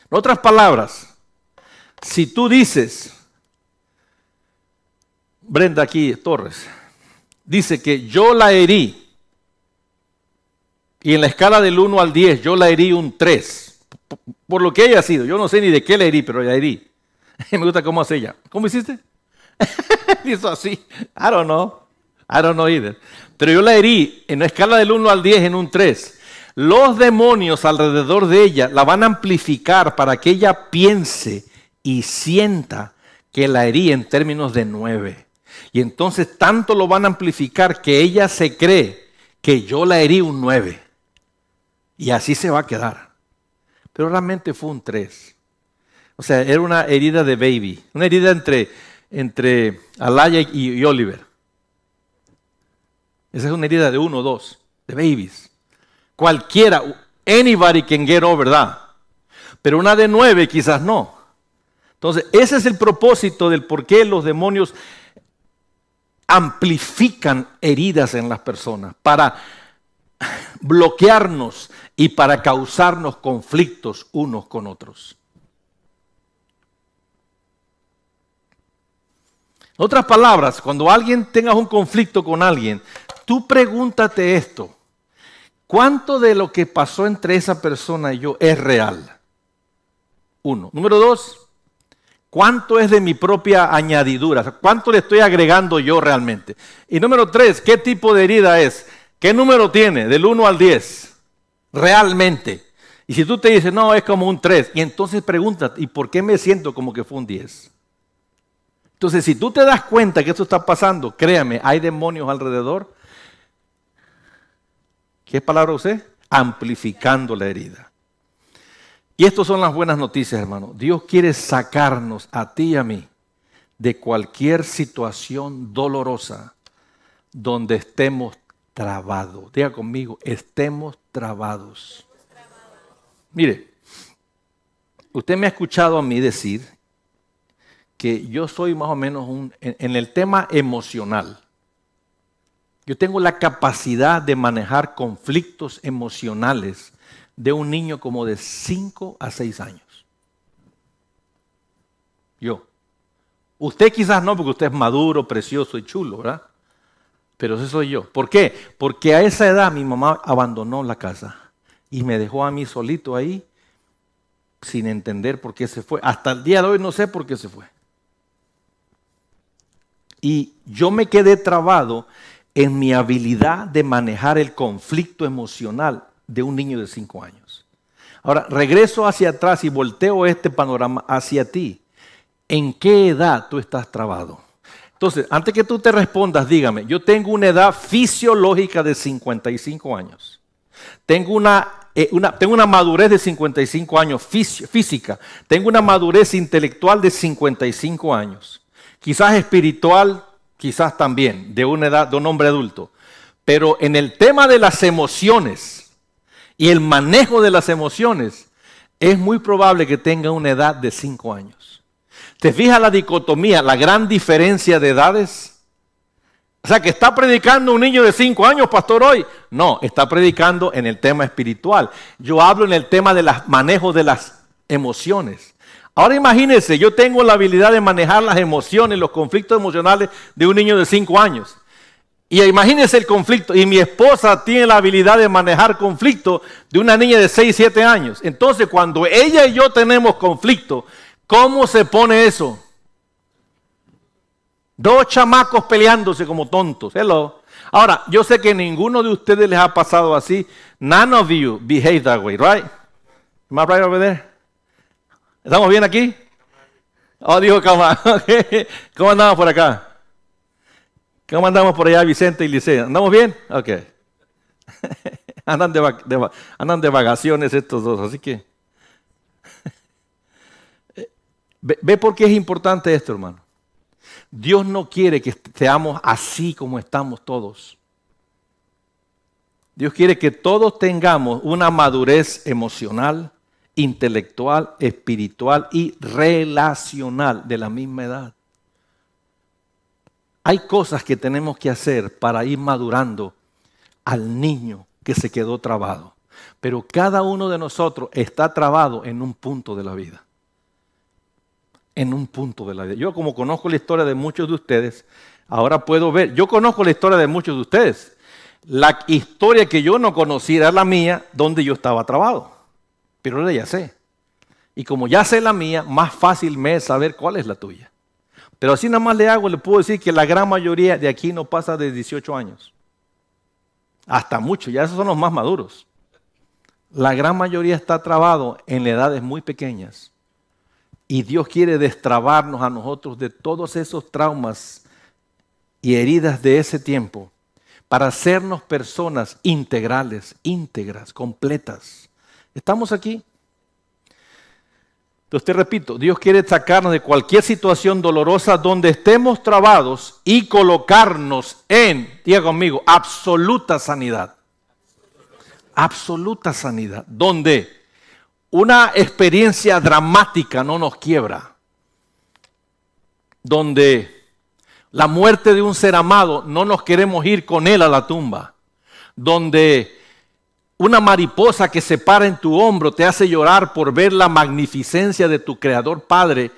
En otras palabras, si tú dices, Brenda aquí Torres, dice que yo la herí y en la escala del 1 al 10 yo la herí un 3. Por lo que haya sido. Yo no sé ni de qué la herí, pero la herí. *laughs* Me gusta cómo hace ella. ¿Cómo hiciste? *laughs* Hizo así. I don't know. I don't know either. Pero yo la herí en la escala del 1 al 10 en un 3. Los demonios alrededor de ella la van a amplificar para que ella piense y sienta que la herí en términos de 9. Y entonces tanto lo van a amplificar que ella se cree que yo la herí un 9. Y así se va a quedar. Pero realmente fue un 3. O sea, era una herida de baby. Una herida entre, entre Alaya y, Oliver. Esa es una herida de uno o dos, de babies. Cualquiera, anybody can get over that. Pero una de nueve quizás no. Entonces, ese es el propósito del por qué los demonios amplifican heridas en las personas para bloquearnos y para causarnos conflictos unos con otros. En otras palabras, cuando alguien tenga un conflicto con alguien, tú pregúntate esto. ¿cuánto de lo que pasó entre esa persona y yo es real? Uno. Número dos, ¿cuánto es de mi propia añadidura? ¿Cuánto le estoy agregando yo realmente? Y número tres, ¿qué tipo de herida es? ¿Qué número tiene? Del 1 al 10. Realmente. Y si tú te dices, no, es como un 3, y entonces pregúntate, ¿y por qué me siento como que fue un 10? Entonces, si tú te das cuenta que esto está pasando, créame, hay demonios alrededor. ¿Qué palabra usé? Amplificando la herida. Y estas son las buenas noticias, hermano. Dios quiere sacarnos a ti y a mí de cualquier situación dolorosa donde estemos trabados. Diga conmigo, estemos trabados. Mire, usted me ha escuchado a mí decir que yo soy más o menos un, en, el tema emocional. Yo tengo la capacidad de manejar conflictos emocionales de un niño como de 5 a 6 años. Yo. Usted quizás no, porque usted es maduro, precioso y chulo, ¿verdad? Pero ese soy yo. ¿Por qué? Porque a esa edad mi mamá abandonó la casa y me dejó a mí solito ahí sin entender por qué se fue. Hasta el día de hoy no sé por qué se fue. Y yo me quedé trabado en mi habilidad de manejar el conflicto emocional de un niño de cinco años. Ahora, regreso hacia atrás y volteo este panorama hacia ti. ¿En qué edad tú estás trabado? Entonces, antes que tú te respondas, dígame, yo tengo una edad fisiológica de 55 años. Tengo una, eh, una, tengo una madurez de 55 años física. Tengo una madurez intelectual de 55 años. Quizás espiritual, quizás también, de una edad, de un hombre adulto. Pero en el tema de las emociones y el manejo de las emociones, es muy probable que tenga una edad de 5 años. ¿Te fijas la dicotomía, la gran diferencia de edades? O sea, que está predicando un niño de 5 años, pastor, hoy. No, está predicando en el tema espiritual. Yo hablo en el tema del manejo de las emociones. Ahora imagínense, yo tengo la habilidad de manejar las emociones, los conflictos emocionales de un niño de 5 años. Y imagínense el conflicto. Y mi esposa tiene la habilidad de manejar conflicto de una niña de 6, 7 años. Entonces, cuando ella y yo tenemos conflicto, ¿Cómo se pone eso? Dos chamacos peleándose como tontos. Hello. Ahora, yo sé que ninguno de ustedes les ha pasado así. None of you behave that way, right? Am right over there? ¿Estamos bien aquí? Oh, dijo calma. *laughs* ¿Cómo andamos por acá? ¿Cómo andamos por allá, Vicente y Licea? ¿Andamos bien? Ok. *laughs* andan, de, andan de vacaciones estos dos, así que Ve, por qué es importante esto, hermano. Dios no quiere que seamos así como estamos todos. Dios quiere que todos tengamos una madurez emocional, intelectual, espiritual y relacional de la misma edad. Hay cosas que tenemos que hacer para ir madurando al niño que se quedó trabado. Pero cada uno de nosotros está trabado en un punto de la vida en un punto de la vida. Yo como conozco la historia de muchos de ustedes, ahora puedo ver, yo conozco la historia de muchos de ustedes. La historia que yo no conocía era la mía, donde yo estaba trabado. Pero ahora ya sé. Y como ya sé la mía, más fácil me es saber cuál es la tuya. Pero así nada más le hago, le puedo decir que la gran mayoría de aquí no pasa de 18 años. Hasta mucho, ya esos son los más maduros. La gran mayoría está trabado en edades muy pequeñas. Y Dios quiere destrabarnos a nosotros de todos esos traumas y heridas de ese tiempo para hacernos personas integrales, íntegras, completas. ¿Estamos aquí? Entonces te repito, Dios quiere sacarnos de cualquier situación dolorosa donde estemos trabados y colocarnos en, diga conmigo, absoluta sanidad. Absoluta sanidad. ¿Dónde? Una experiencia dramática no nos quiebra, donde la muerte de un ser amado no nos queremos ir con él a la tumba, donde una mariposa que se para en tu hombro te hace llorar por ver la magnificencia de tu Creador Padre,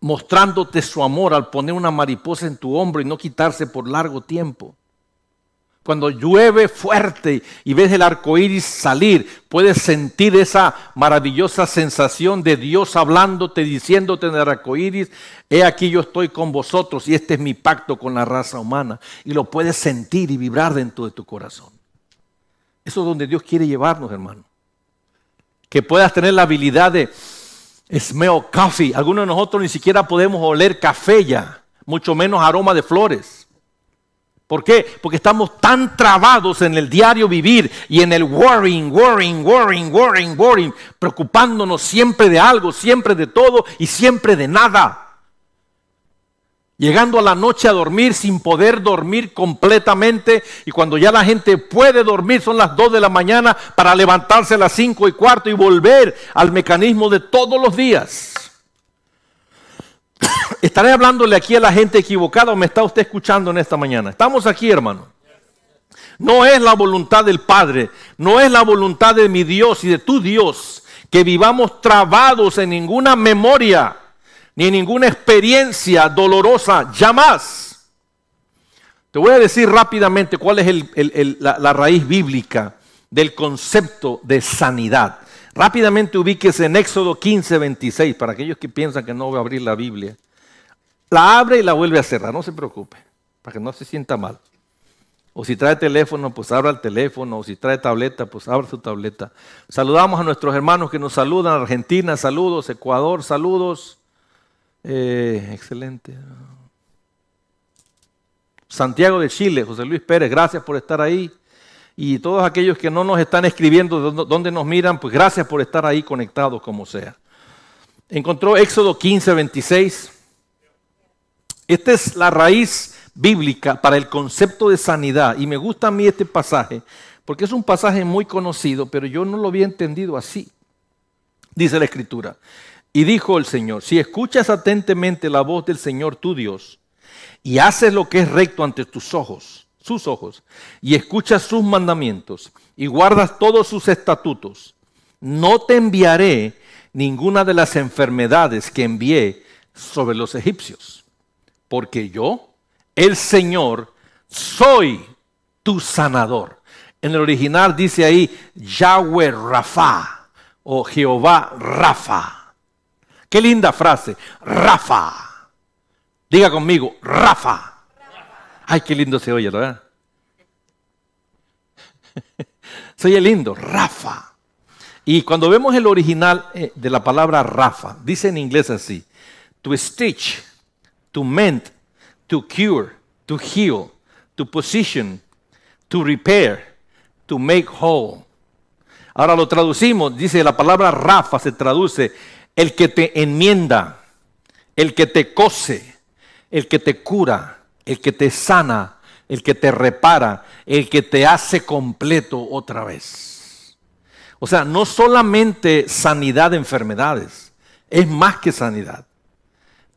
mostrándote su amor al poner una mariposa en tu hombro y no quitarse por largo tiempo. Cuando llueve fuerte y ves el arco iris salir, puedes sentir esa maravillosa sensación de Dios hablándote, diciéndote en el arco iris: He aquí yo estoy con vosotros y este es mi pacto con la raza humana. Y lo puedes sentir y vibrar dentro de tu corazón. Eso es donde Dios quiere llevarnos, hermano. Que puedas tener la habilidad de smell coffee. Algunos de nosotros ni siquiera podemos oler café ya, mucho menos aroma de flores. ¿Por qué? Porque estamos tan trabados en el diario vivir y en el worrying, worrying, worrying, worrying, worrying, preocupándonos siempre de algo, siempre de todo y siempre de nada. Llegando a la noche a dormir sin poder dormir completamente y cuando ya la gente puede dormir son las 2 de la mañana para levantarse a las 5 y cuarto y volver al mecanismo de todos los días. ¿Estaré hablándole aquí a la gente equivocada o me está usted escuchando en esta mañana? Estamos aquí, hermano. No es la voluntad del Padre, no es la voluntad de mi Dios y de tu Dios que vivamos trabados en ninguna memoria ni en ninguna experiencia dolorosa, ya más. Te voy a decir rápidamente cuál es la, la raíz bíblica del concepto de sanidad. Rápidamente ubíquese en Éxodo 15, 26, para aquellos que piensan que no voy a abrir la Biblia. La abre y la vuelve a cerrar, no se preocupe, para que no se sienta mal. O si trae teléfono, pues abra el teléfono. O si trae tableta, pues abra su tableta. Saludamos a nuestros hermanos que nos saludan. Argentina, saludos. Ecuador, saludos. Eh, excelente. Santiago de Chile, José Luis Pérez, gracias por estar ahí y todos aquellos que no nos están escribiendo dónde nos miran, pues gracias por estar ahí conectados como sea. Encontró Éxodo 15, 26. Esta es la raíz bíblica para el concepto de sanidad y me gusta a mí este pasaje porque es un pasaje muy conocido, pero yo no lo había entendido así. Dice la escritura. Y dijo el Señor, si escuchas atentamente la voz del Señor tu Dios y haces lo que es recto ante tus ojos, sus ojos, y escuchas sus mandamientos y guardas todos sus estatutos, no te enviaré ninguna de las enfermedades que envié sobre los egipcios, porque yo, el Señor, soy tu sanador. En el original dice ahí Yahweh Rafa o Jehová Rafa. Qué linda frase, Rafa. Diga conmigo, Rafa. Ay, qué lindo se oye, ¿verdad? *laughs* se oye lindo, Rafa. Y cuando vemos el original eh, de la palabra Rafa, dice en inglés así: to stitch, to mend, to cure, to heal, to position, to repair, to make whole. Ahora lo traducimos, dice la palabra Rafa se traduce el que te enmienda, el que te cose, el que te cura, el que te sana, el que te repara, el que te hace completo otra vez. O sea, no solamente sanidad de enfermedades, es más que sanidad.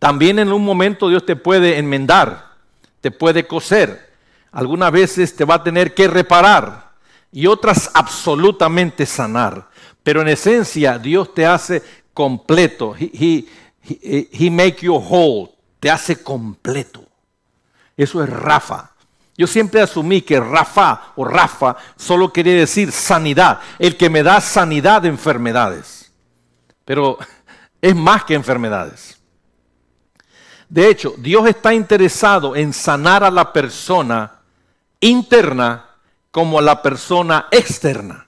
También en un momento Dios te puede enmendar, te puede coser, algunas veces te va a tener que reparar y otras absolutamente sanar. Pero en esencia Dios te hace completo. He, he make you whole, te hace completo. Eso es Rafa. Yo siempre asumí que Rafa o Rafa solo quería decir sanidad, el que me da sanidad de enfermedades. Pero *laughs* es más que enfermedades. De hecho, Dios está interesado en sanar a la persona interna como a la persona externa.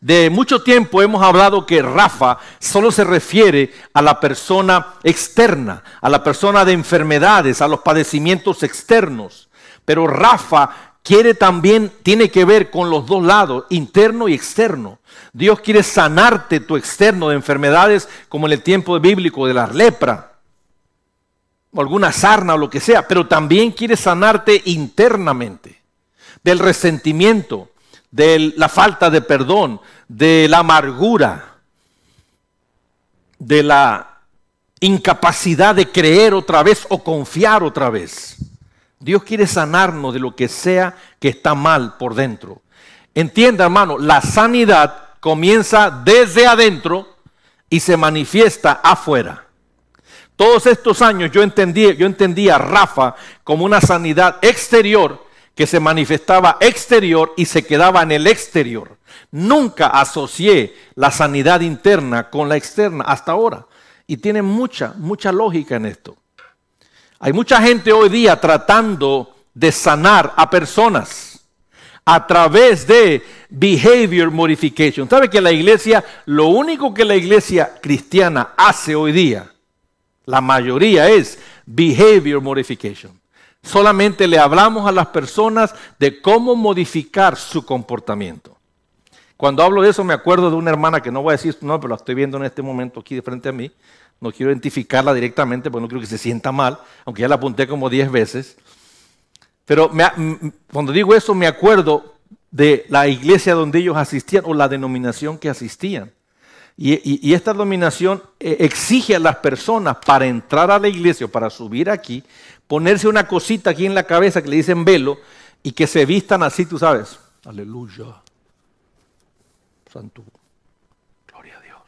De mucho tiempo hemos hablado que Rafa solo se refiere a la persona externa, a la persona de enfermedades, a los padecimientos externos. Pero Rafa quiere también, tiene que ver con los dos lados, interno y externo. Dios quiere sanarte tu externo de enfermedades como en el tiempo bíblico de la lepra o alguna sarna o lo que sea, pero también quiere sanarte internamente del resentimiento, de la falta de perdón, de la amargura, de la incapacidad de creer otra vez o confiar otra vez. Dios quiere sanarnos de lo que sea que está mal por dentro. Entienda, hermano, la sanidad comienza desde adentro y se manifiesta afuera. Todos estos años yo entendí, yo entendía a Rafa como una sanidad exterior que se manifestaba exterior y se quedaba en el exterior. Nunca asocié la sanidad interna con la externa hasta ahora. Y tiene mucha, mucha lógica en esto. Hay mucha gente hoy día tratando de sanar a personas a través de behavior modification. ¿Sabe que la iglesia, lo único que la iglesia cristiana hace hoy día, la mayoría es behavior modification? Solamente le hablamos a las personas de cómo modificar su comportamiento. Cuando hablo de eso me acuerdo de una hermana que no voy a decir su nombre, pero la estoy viendo en este momento aquí de frente a mí. No quiero identificarla directamente porque no quiero que se sienta mal, aunque ya la apunté como 10 veces. Pero cuando digo eso me acuerdo de la iglesia donde ellos asistían o la denominación que asistían. Y, esta denominación eh, exige a las personas para entrar a la iglesia para subir aquí, ponerse una cosita aquí en la cabeza que le dicen velo y que se vistan así, tú sabes. Aleluya. Santo. Gloria a Dios.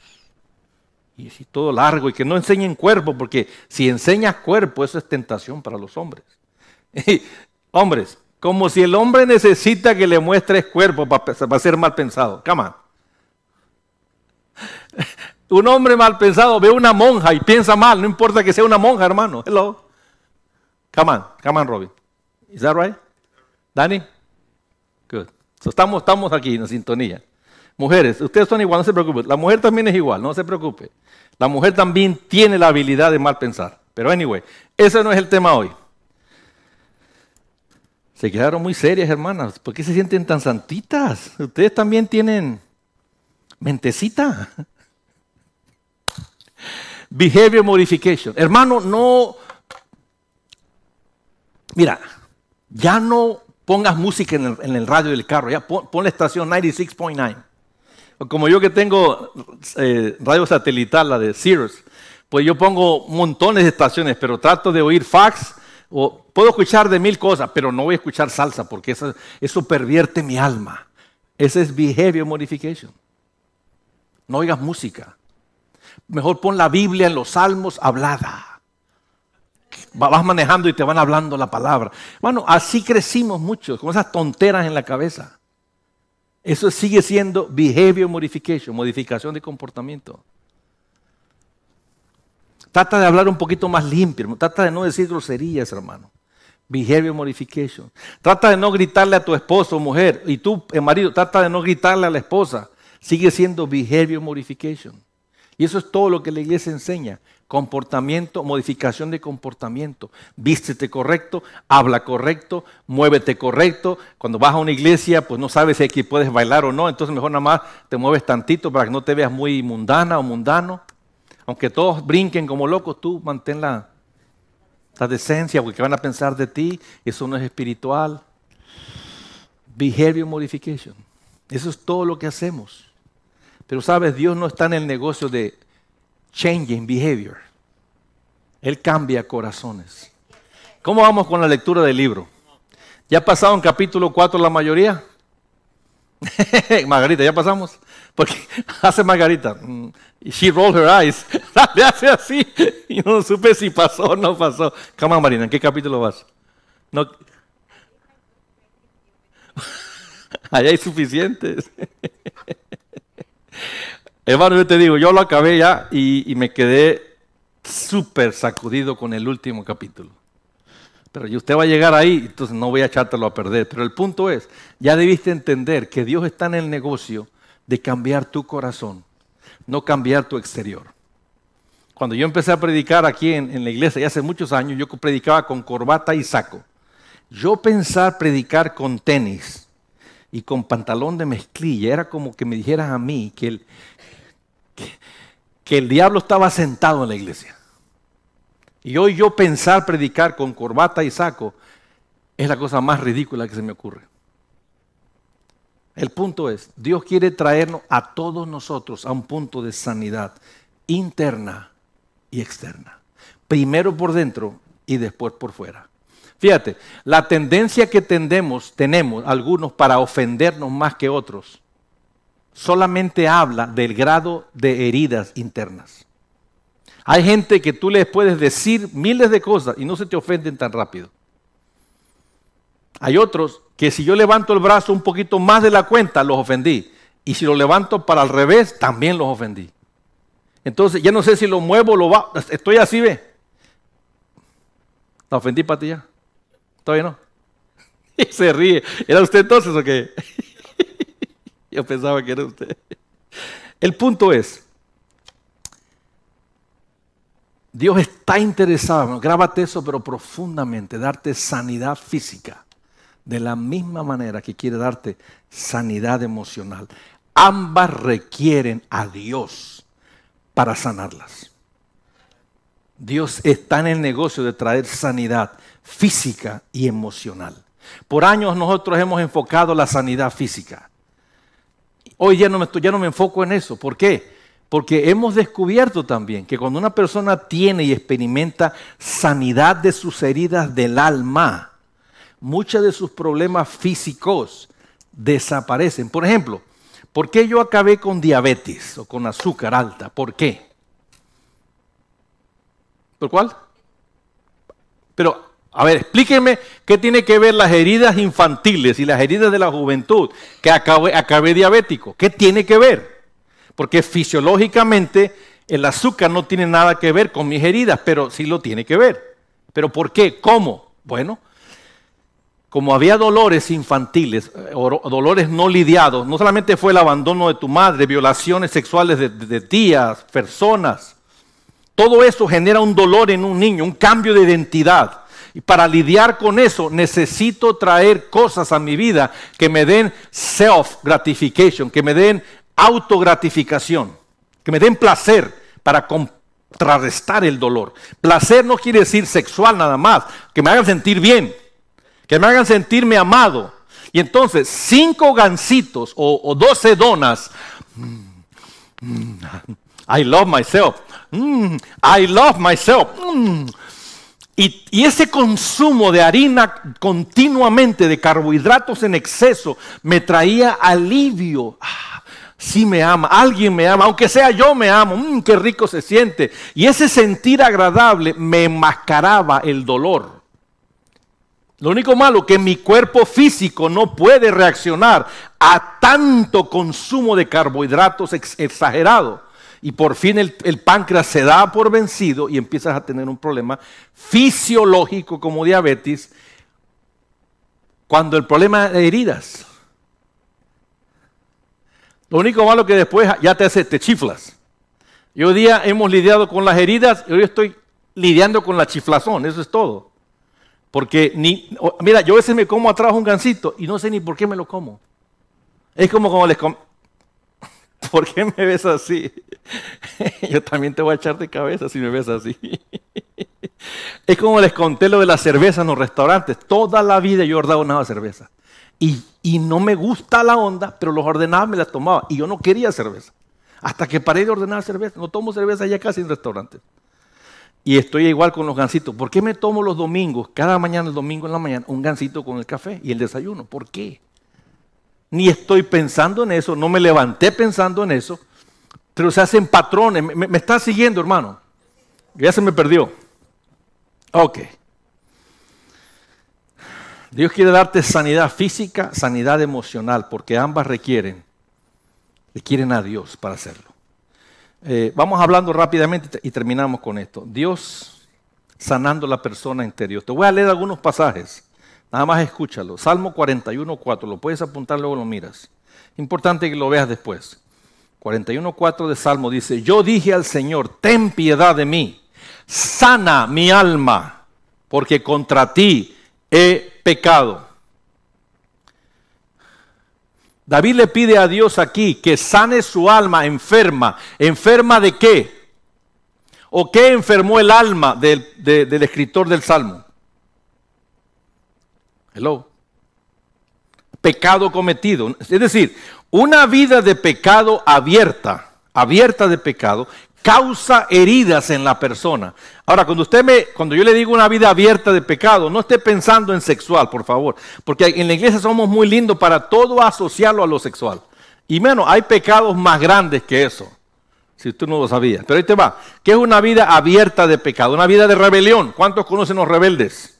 Y así todo largo y que no enseñen cuerpo, porque si enseñas cuerpo, eso es tentación para los hombres. *laughs* Hombres, como si el hombre necesita que le muestres cuerpo para, ser mal pensado. Come Un hombre mal pensado ve una monja y piensa mal, no importa que sea una monja, hermano. Hello. Come on, come on, Robin. Is that right? Danny? Good. estamos, estamos aquí en sintonía. Mujeres, ustedes son igual, no se preocupen. La mujer también es igual, no se preocupe. La mujer también tiene la habilidad de mal pensar. Pero anyway, ese no es el tema hoy. Se quedaron muy serias, hermanas. ¿Por qué se sienten tan santitas? Ustedes también tienen mentecita. Behavior modification. Hermano, no. Mira, ya no pongas música en el, radio del carro. Ya pon, la estación 96.9. Como yo que tengo eh, radio satelital, la de Sirius, pues yo pongo montones de estaciones, pero trato de oír fax o puedo escuchar de mil cosas, pero no voy a escuchar salsa porque eso, eso pervierte mi alma. Ese es behavior modification. No oigas música. Mejor pon la Biblia en los salmos hablada. Vas manejando y te van hablando la palabra. Bueno, así crecimos muchos, con esas tonteras en la cabeza. Eso sigue siendo behavior modification, modificación de comportamiento. Trata de hablar un poquito más limpio, trata de no decir groserías, hermano. Behavior modification. Trata de no gritarle a tu esposo o mujer. Y tú, el marido, trata de no gritarle a la esposa. Sigue siendo behavior modification. Y eso es todo lo que la iglesia enseña. Comportamiento, modificación de comportamiento. Vístete correcto, habla correcto, muévete correcto. Cuando vas a una iglesia, pues no sabes si aquí puedes bailar o no. Entonces mejor nada más te mueves tantito para que no te veas muy mundana o mundano. Aunque todos brinquen como locos, tú mantén la, decencia, porque van a pensar de ti, eso no es espiritual. Behavior modification. Eso es todo lo que hacemos. Pero sabes, Dios no está en el negocio de changing behavior. Él cambia corazones. ¿Cómo vamos con la lectura del libro? ¿Ya en capítulo 4 la mayoría? *laughs* Margarita, ¿ya pasamos? Porque *laughs* hace Margarita. Mm, she rolled her eyes. *laughs* Le hace así. Y no supe si pasó o no pasó. Come Marina, ¿en qué capítulo vas? No. Allá hay suficientes. Hermano, yo te digo, yo lo acabé ya y, me quedé súper sacudido con el último capítulo. Pero usted va a llegar ahí, entonces no voy a echártelo a perder. Pero el punto es, ya debiste entender que Dios está en el negocio de cambiar tu corazón, no cambiar tu exterior. Cuando yo empecé a predicar aquí en, la iglesia, ya hace muchos años, yo predicaba con corbata y saco. Yo pensar predicar con tenis y con pantalón de mezclilla era como que me dijeras a mí que el, que el diablo estaba sentado en la iglesia. Y hoy yo pensar predicar con corbata y saco es la cosa más ridícula que se me ocurre. El punto es, Dios quiere traernos a todos nosotros a un punto de sanidad interna y externa. Primero por dentro y después por fuera. Fíjate, la tendencia que tendemos, tenemos algunos para ofendernos más que otros, solamente habla del grado de heridas internas. Hay gente que tú les puedes decir miles de cosas y no se te ofenden tan rápido. Hay otros que si yo levanto el brazo un poquito más de la cuenta, los ofendí. Y si lo levanto para al revés, también los ofendí. Entonces, ya no sé si lo muevo o lo va. Estoy así, ve. ¿La ofendí para ti ya? ¿Todavía no? *laughs* Y se ríe. ¿Era usted entonces o qué? Yo pensaba que era usted. El punto es, Dios está interesado, grábate eso, pero profundamente, darte sanidad física, de la misma manera que quiere darte sanidad emocional. Ambas requieren a Dios para sanarlas. Dios está en el negocio de traer sanidad física y emocional. Por años nosotros hemos enfocado la sanidad física. Hoy ya no me, ya no me enfoco en eso. ¿Por qué? Porque hemos descubierto también que cuando una persona tiene y experimenta sanidad de sus heridas del alma, muchos de sus problemas físicos desaparecen. Por ejemplo, ¿por qué yo acabé con diabetes o con azúcar alta? ¿Por qué? ¿Por cuál? Pero a ver, explíqueme qué tiene que ver las heridas infantiles y las heridas de la juventud, que acabé, diabético. ¿Qué tiene que ver? Porque fisiológicamente el azúcar no tiene nada que ver con mis heridas, pero sí lo tiene que ver. ¿Pero por qué? ¿Cómo? Bueno, como había dolores infantiles, eh, dolores no lidiados, no solamente fue el abandono de tu madre, violaciones sexuales de, de tías, personas, todo eso genera un dolor en un niño, un cambio de identidad. Y para lidiar con eso necesito traer cosas a mi vida que me den self gratification, que me den autogratificación, que me den placer para contrarrestar el dolor. Placer no quiere decir sexual nada más, que me hagan sentir bien, que me hagan sentirme amado. Y entonces, cinco gancitos o, doce donas. I love myself. Mm, I love myself. Y, ese consumo de harina continuamente, de carbohidratos en exceso, me traía alivio. Ah, sí me ama, alguien me ama, aunque sea yo me amo, mm, qué rico se siente. Y ese sentir agradable me enmascaraba el dolor. Lo único malo que mi cuerpo físico no puede reaccionar a tanto consumo de carbohidratos exagerado y por fin el, páncreas se da por vencido y empiezas a tener un problema fisiológico como diabetes, cuando el problema de heridas. Lo único malo que después ya te hace, te chiflas. Y hoy día hemos lidiado con las heridas y hoy estoy lidiando con la chiflazón, eso es todo. Porque ni, mira, yo a veces me como atrás un gansito y no sé ni por qué me lo como. Es como como les, *laughs* ¿Por qué me ves así? *laughs* Yo también te voy a echar de cabeza si me ves así. *laughs* Es como les conté lo de la cerveza en los restaurantes. Toda la vida yo ordenaba cerveza. Y, y no me gusta la onda, pero los ordenaba, me las tomaba. Y yo no quería cerveza. Hasta que paré de ordenar cerveza. No tomo cerveza ya casi en restaurantes. Y estoy igual con los gansitos. ¿Por qué me tomo los domingos, cada mañana, el domingo en la mañana, un gansito con el café y el desayuno? ¿Por qué? Ni estoy pensando en eso, no me levanté pensando en eso, pero se hacen patrones. ¿Me, está siguiendo, hermano? Ya se me perdió. Ok. Dios quiere darte sanidad física, sanidad emocional, porque ambas requieren, requieren a Dios para hacerlo. Eh, vamos hablando rápidamente y terminamos con esto. Dios sanando la persona interior. Te voy a leer algunos pasajes. Nada más escúchalo. Salmo 41.4, lo puedes apuntar, luego lo miras. Importante que lo veas después. 41.4 de Salmo dice, yo dije al Señor, ten piedad de mí, sana mi alma, porque contra ti he pecado. David le pide a Dios aquí que sane su alma enferma. ¿Enferma de qué? ¿O qué enfermó el alma del, del escritor del Salmo? Hello. Pecado cometido. Es decir, una vida de pecado abierta, abierta de pecado, causa heridas en la persona. Ahora, cuando usted me, cuando yo le digo una vida abierta de pecado, no esté pensando en sexual, por favor, porque en la iglesia somos muy lindos para todo asociarlo a lo sexual. Y menos, hay pecados más grandes que eso, si usted no lo sabía. Pero ahí te va, ¿qué es una vida abierta de pecado? Una vida de rebelión. ¿Cuántos conocen los rebeldes?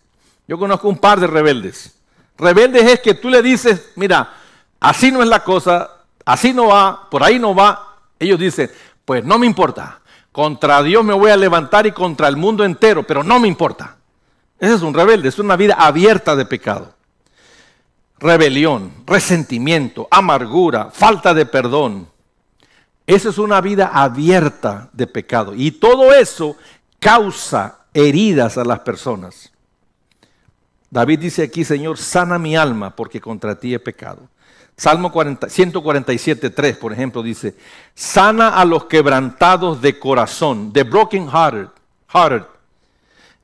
Yo conozco un par de rebeldes. Rebeldes es que tú le dices, mira, así no es la cosa, así no va, por ahí no va. Ellos dicen, pues no me importa. Contra Dios me voy a levantar y contra el mundo entero, pero no me importa. Ese es un rebelde, es una vida abierta de pecado. Rebelión, resentimiento, amargura, falta de perdón. Esa es una vida abierta de pecado. Y todo eso causa heridas a las personas. David dice aquí, Señor, sana mi alma porque contra ti he pecado. Salmo 147, 3, por ejemplo, dice, sana a los quebrantados de corazón, de broken hearted, hearted,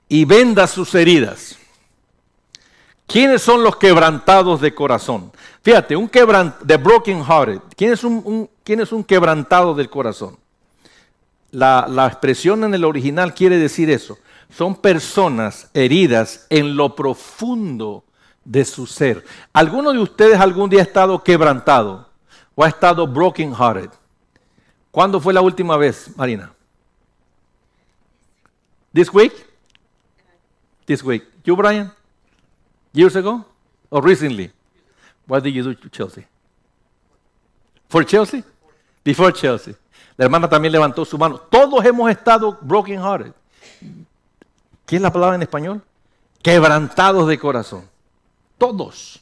y venda sus heridas. ¿Quiénes son los quebrantados de corazón? Fíjate, un quebrant de broken hearted. ¿Quién es un, un quebrantado del corazón? La, la expresión en el original quiere decir eso. Son personas heridas en lo profundo de su ser. ¿Alguno de ustedes algún día ha estado quebrantado o ha estado broken hearted? ¿Cuándo fue la última vez, Marina? This week? This week. You, Brian? Years ago? Or recently? What did you do to Chelsea? For Chelsea? Before Chelsea. La hermana también levantó su mano. Todos hemos estado broken hearted. ¿Qué es la palabra en español? Quebrantados de corazón. Todos.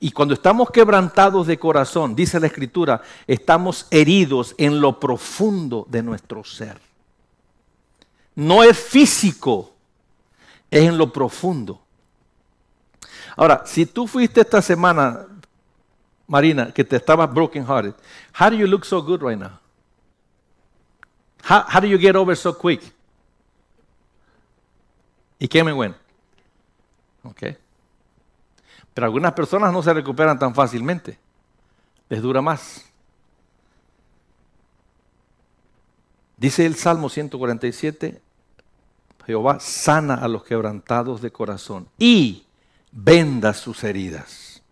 Y cuando estamos quebrantados de corazón, dice la escritura, estamos heridos en lo profundo de nuestro ser. No es físico, es en lo profundo. Ahora, si tú fuiste esta semana, Marina, que te estabas broken hearted, how do you look so good right now? How, how do you get over so quick? ¿Y qué bueno? Okay. Pero algunas personas no se recuperan tan fácilmente. Les dura más. Dice el Salmo 147, Jehová sana a los quebrantados de corazón y venda sus heridas.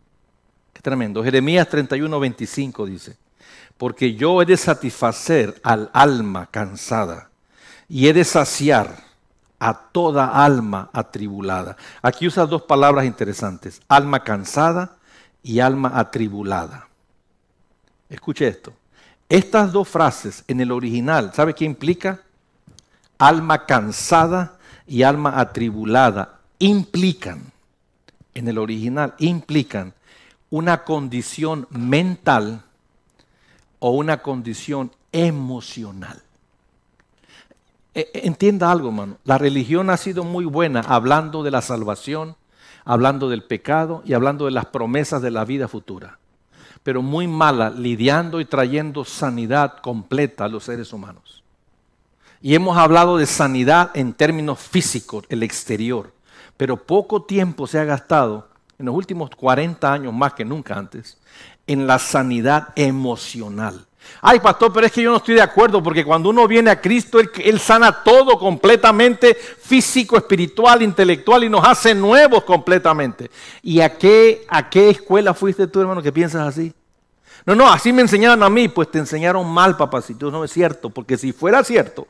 Qué tremendo. Jeremías 31, 25 dice, porque yo he de satisfacer al alma cansada y he de saciar a toda alma atribulada. Aquí usa dos palabras interesantes, alma cansada y alma atribulada. Escuche esto. Estas dos frases en el original, ¿sabe qué implica? Alma cansada y alma atribulada implican, en el original, implican una condición mental o una condición emocional. E, e, entienda algo, hermano. La religión ha sido muy buena hablando de la salvación, hablando del pecado y hablando de las promesas de la vida futura. Pero muy mala lidiando y trayendo sanidad completa a los seres humanos. Y hemos hablado de sanidad en términos físicos, el exterior. Pero poco tiempo se ha gastado, en los últimos 40 años más que nunca antes, en la sanidad emocional. Ay, pastor, pero es que yo no estoy de acuerdo porque cuando uno viene a Cristo, Él, sana todo completamente, físico, espiritual, intelectual y nos hace nuevos completamente. ¿Y a qué, a qué escuela fuiste tú, hermano, que piensas así? No, no, así me enseñaron a mí, pues te enseñaron mal, papacito, no es cierto, porque si fuera cierto,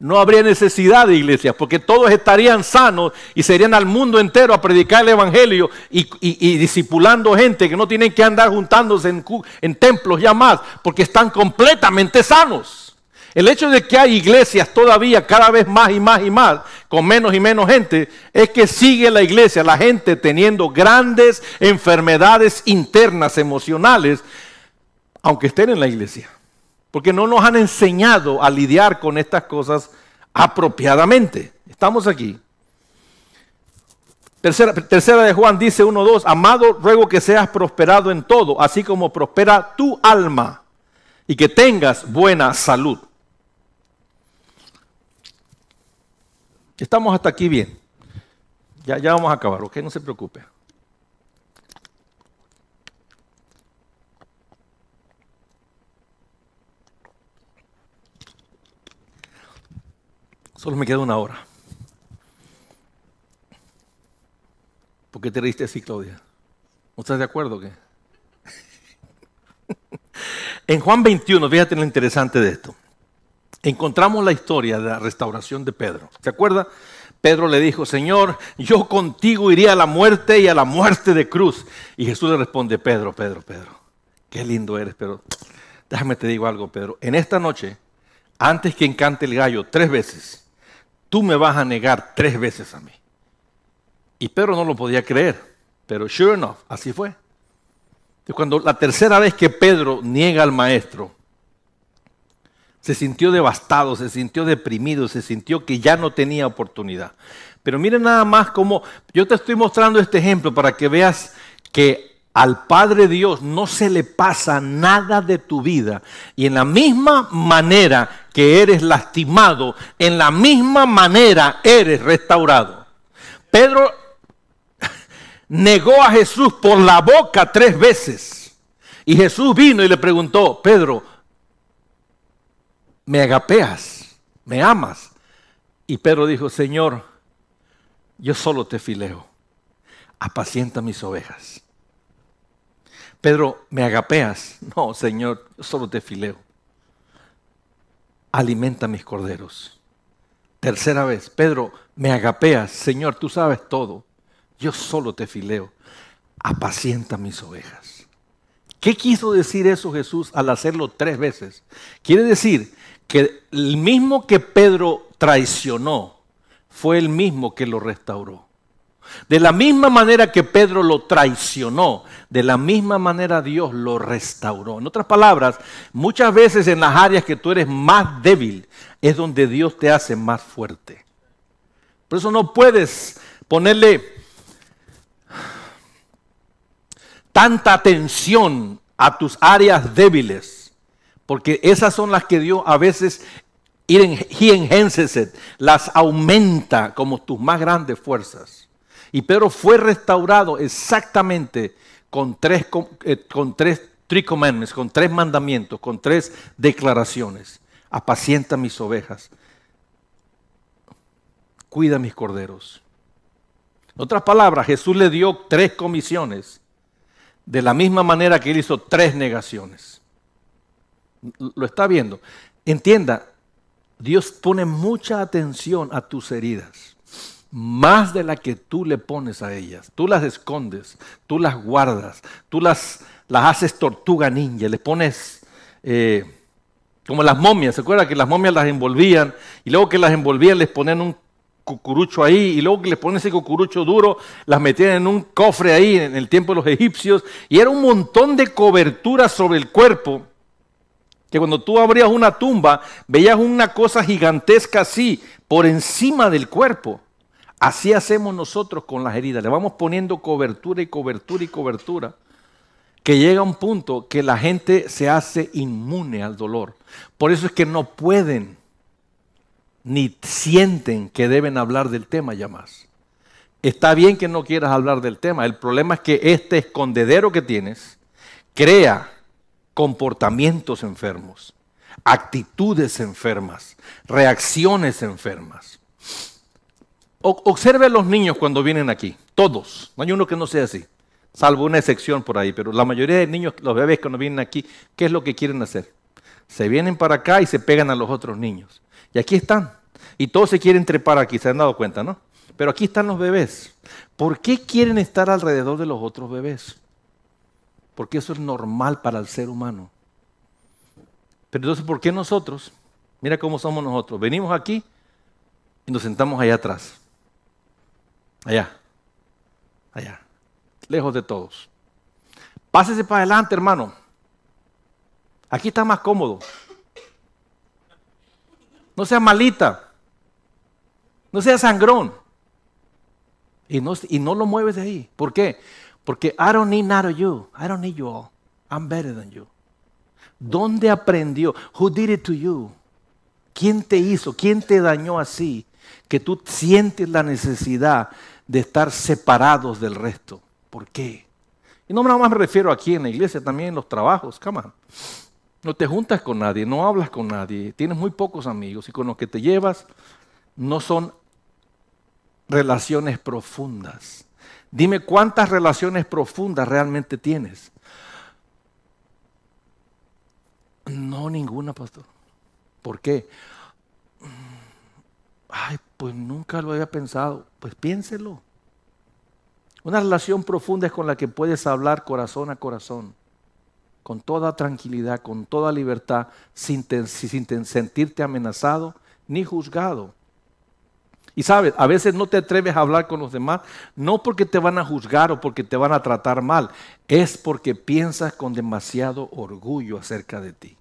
no habría necesidad de iglesias, porque todos estarían sanos y serían al mundo entero a predicar el Evangelio y, y, discipulando gente que no tienen que andar juntándose en, en templos ya más, porque están completamente sanos. El hecho de que hay iglesias todavía cada vez más y más y más, con menos y menos gente, es que sigue la iglesia, la gente teniendo grandes enfermedades internas, emocionales, aunque estén en la iglesia porque no nos han enseñado a lidiar con estas cosas apropiadamente. Estamos aquí. Tercera, tercera de Juan dice 1.2, amado, ruego que seas prosperado en todo, así como prospera tu alma y que tengas buena salud. Estamos hasta aquí bien. Ya, ya vamos a acabar, ¿ok? No se preocupe. Solo me queda una hora. ¿Por qué te reíste así, Claudia? ¿No estás de acuerdo qué? *laughs* en Juan 21, fíjate lo interesante de esto. Encontramos la historia de la restauración de Pedro. ¿Se acuerda? Pedro le dijo, Señor, yo contigo iría a la muerte y a la muerte de cruz. Y Jesús le responde, Pedro, Pedro, Pedro, qué lindo eres, pero déjame te digo algo, Pedro. En esta noche, antes que encante el gallo tres veces, tú me vas a negar tres veces a mí. Y Pedro no lo podía creer, pero sure enough, así fue. Cuando la tercera vez que Pedro niega al maestro, se sintió devastado, se sintió deprimido, se sintió que ya no tenía oportunidad. Pero miren nada más cómo yo te estoy mostrando este ejemplo para que veas que al Padre Dios no se le pasa nada de tu vida. Y en la misma manera que eres lastimado, en la misma manera eres restaurado. Pedro *laughs* negó a Jesús por la boca tres veces. Y Jesús vino y le preguntó, Pedro, me agapeas, me amas. Y Pedro dijo, Señor, yo solo te fileo, apacienta mis ovejas. Pedro, ¿me agapeas? No, Señor, yo solo te fileo. Alimenta mis corderos. Tercera vez, Pedro, ¿me agapeas? Señor, tú sabes todo. Yo solo te fileo. Apacienta mis ovejas. ¿Qué quiso decir eso Jesús al hacerlo tres veces? Quiere decir que el mismo que Pedro traicionó fue el mismo que lo restauró. De la misma manera que Pedro lo traicionó, de la misma manera Dios lo restauró. En otras palabras, muchas veces en las áreas que tú eres más débil es donde Dios te hace más fuerte. Por eso no puedes ponerle tanta atención a tus áreas débiles porque esas son las que Dios a veces las aumenta como tus más grandes fuerzas. Y Pedro fue restaurado exactamente con tres, eh, con, tres commandments, con tres mandamientos, con tres declaraciones. Apacienta mis ovejas. Cuida mis corderos. En otras palabras, Jesús le dio tres comisiones de la misma manera que él hizo tres negaciones lo está viendo. Entienda, Dios pone mucha atención a tus heridas, más de la que tú le pones a ellas. Tú las escondes, tú las guardas, tú las, las haces tortuga ninja, le pones eh, como las momias. ¿Se acuerdan que las momias las envolvían y luego que las envolvían les ponían un cucurucho ahí y luego que les ponen ese cucurucho duro, las metían en un cofre ahí en el tiempo de los egipcios y era un montón de cobertura sobre el cuerpo que cuando tú abrías una tumba, veías una cosa gigantesca así, por encima del cuerpo. Así hacemos nosotros con las heridas. Le vamos poniendo cobertura y cobertura y cobertura. Que llega un punto que la gente se hace inmune al dolor. Por eso es que no pueden ni sienten que deben hablar del tema ya más. Está bien que no quieras hablar del tema. El problema es que este escondedero que tienes crea comportamientos enfermos, actitudes enfermas, reacciones enfermas. Observe a los niños cuando vienen aquí, todos, no hay uno que no sea así, salvo una excepción por ahí, pero la mayoría de niños, los bebés cuando vienen aquí, ¿qué es lo que quieren hacer? Se vienen para acá y se pegan a los otros niños. Y aquí están. Y todos se quieren trepar aquí, se han dado cuenta, ¿no? Pero aquí están los bebés. ¿Por qué quieren estar alrededor de los otros bebés? porque eso es normal para el ser humano. Pero entonces, ¿por qué nosotros? Mira cómo somos nosotros. Venimos aquí y nos sentamos allá atrás. Allá. Allá. Lejos de todos. Pásese para adelante, hermano. Aquí está más cómodo. No sea malita. No sea sangrón. Y no, y no lo mueves de ahí. ¿Por qué? Porque I don't need none of you. I don't need you all. I'm better than you. ¿Dónde aprendió? Who did it to you? ¿Quién te hizo? ¿Quién te dañó así? Que tú sientes la necesidad de estar separados del resto. ¿Por qué? Y no nada más me refiero aquí en la iglesia, también en los trabajos. Come No te juntas con nadie, no hablas con nadie, tienes muy pocos amigos y con los que te llevas no son relaciones profundas. Dime cuántas relaciones profundas realmente tienes. No, ninguna, pastor. ¿Por qué? Ay, pues nunca lo había pensado. Pues piénselo. Una relación profunda es con la que puedes hablar corazón a corazón, con toda tranquilidad, con toda libertad, sin, sentirte amenazado ni juzgado. Y sabes, a veces no te atreves a hablar con los demás, no porque te van a juzgar o porque te van a tratar mal, es porque piensas con demasiado orgullo acerca de ti.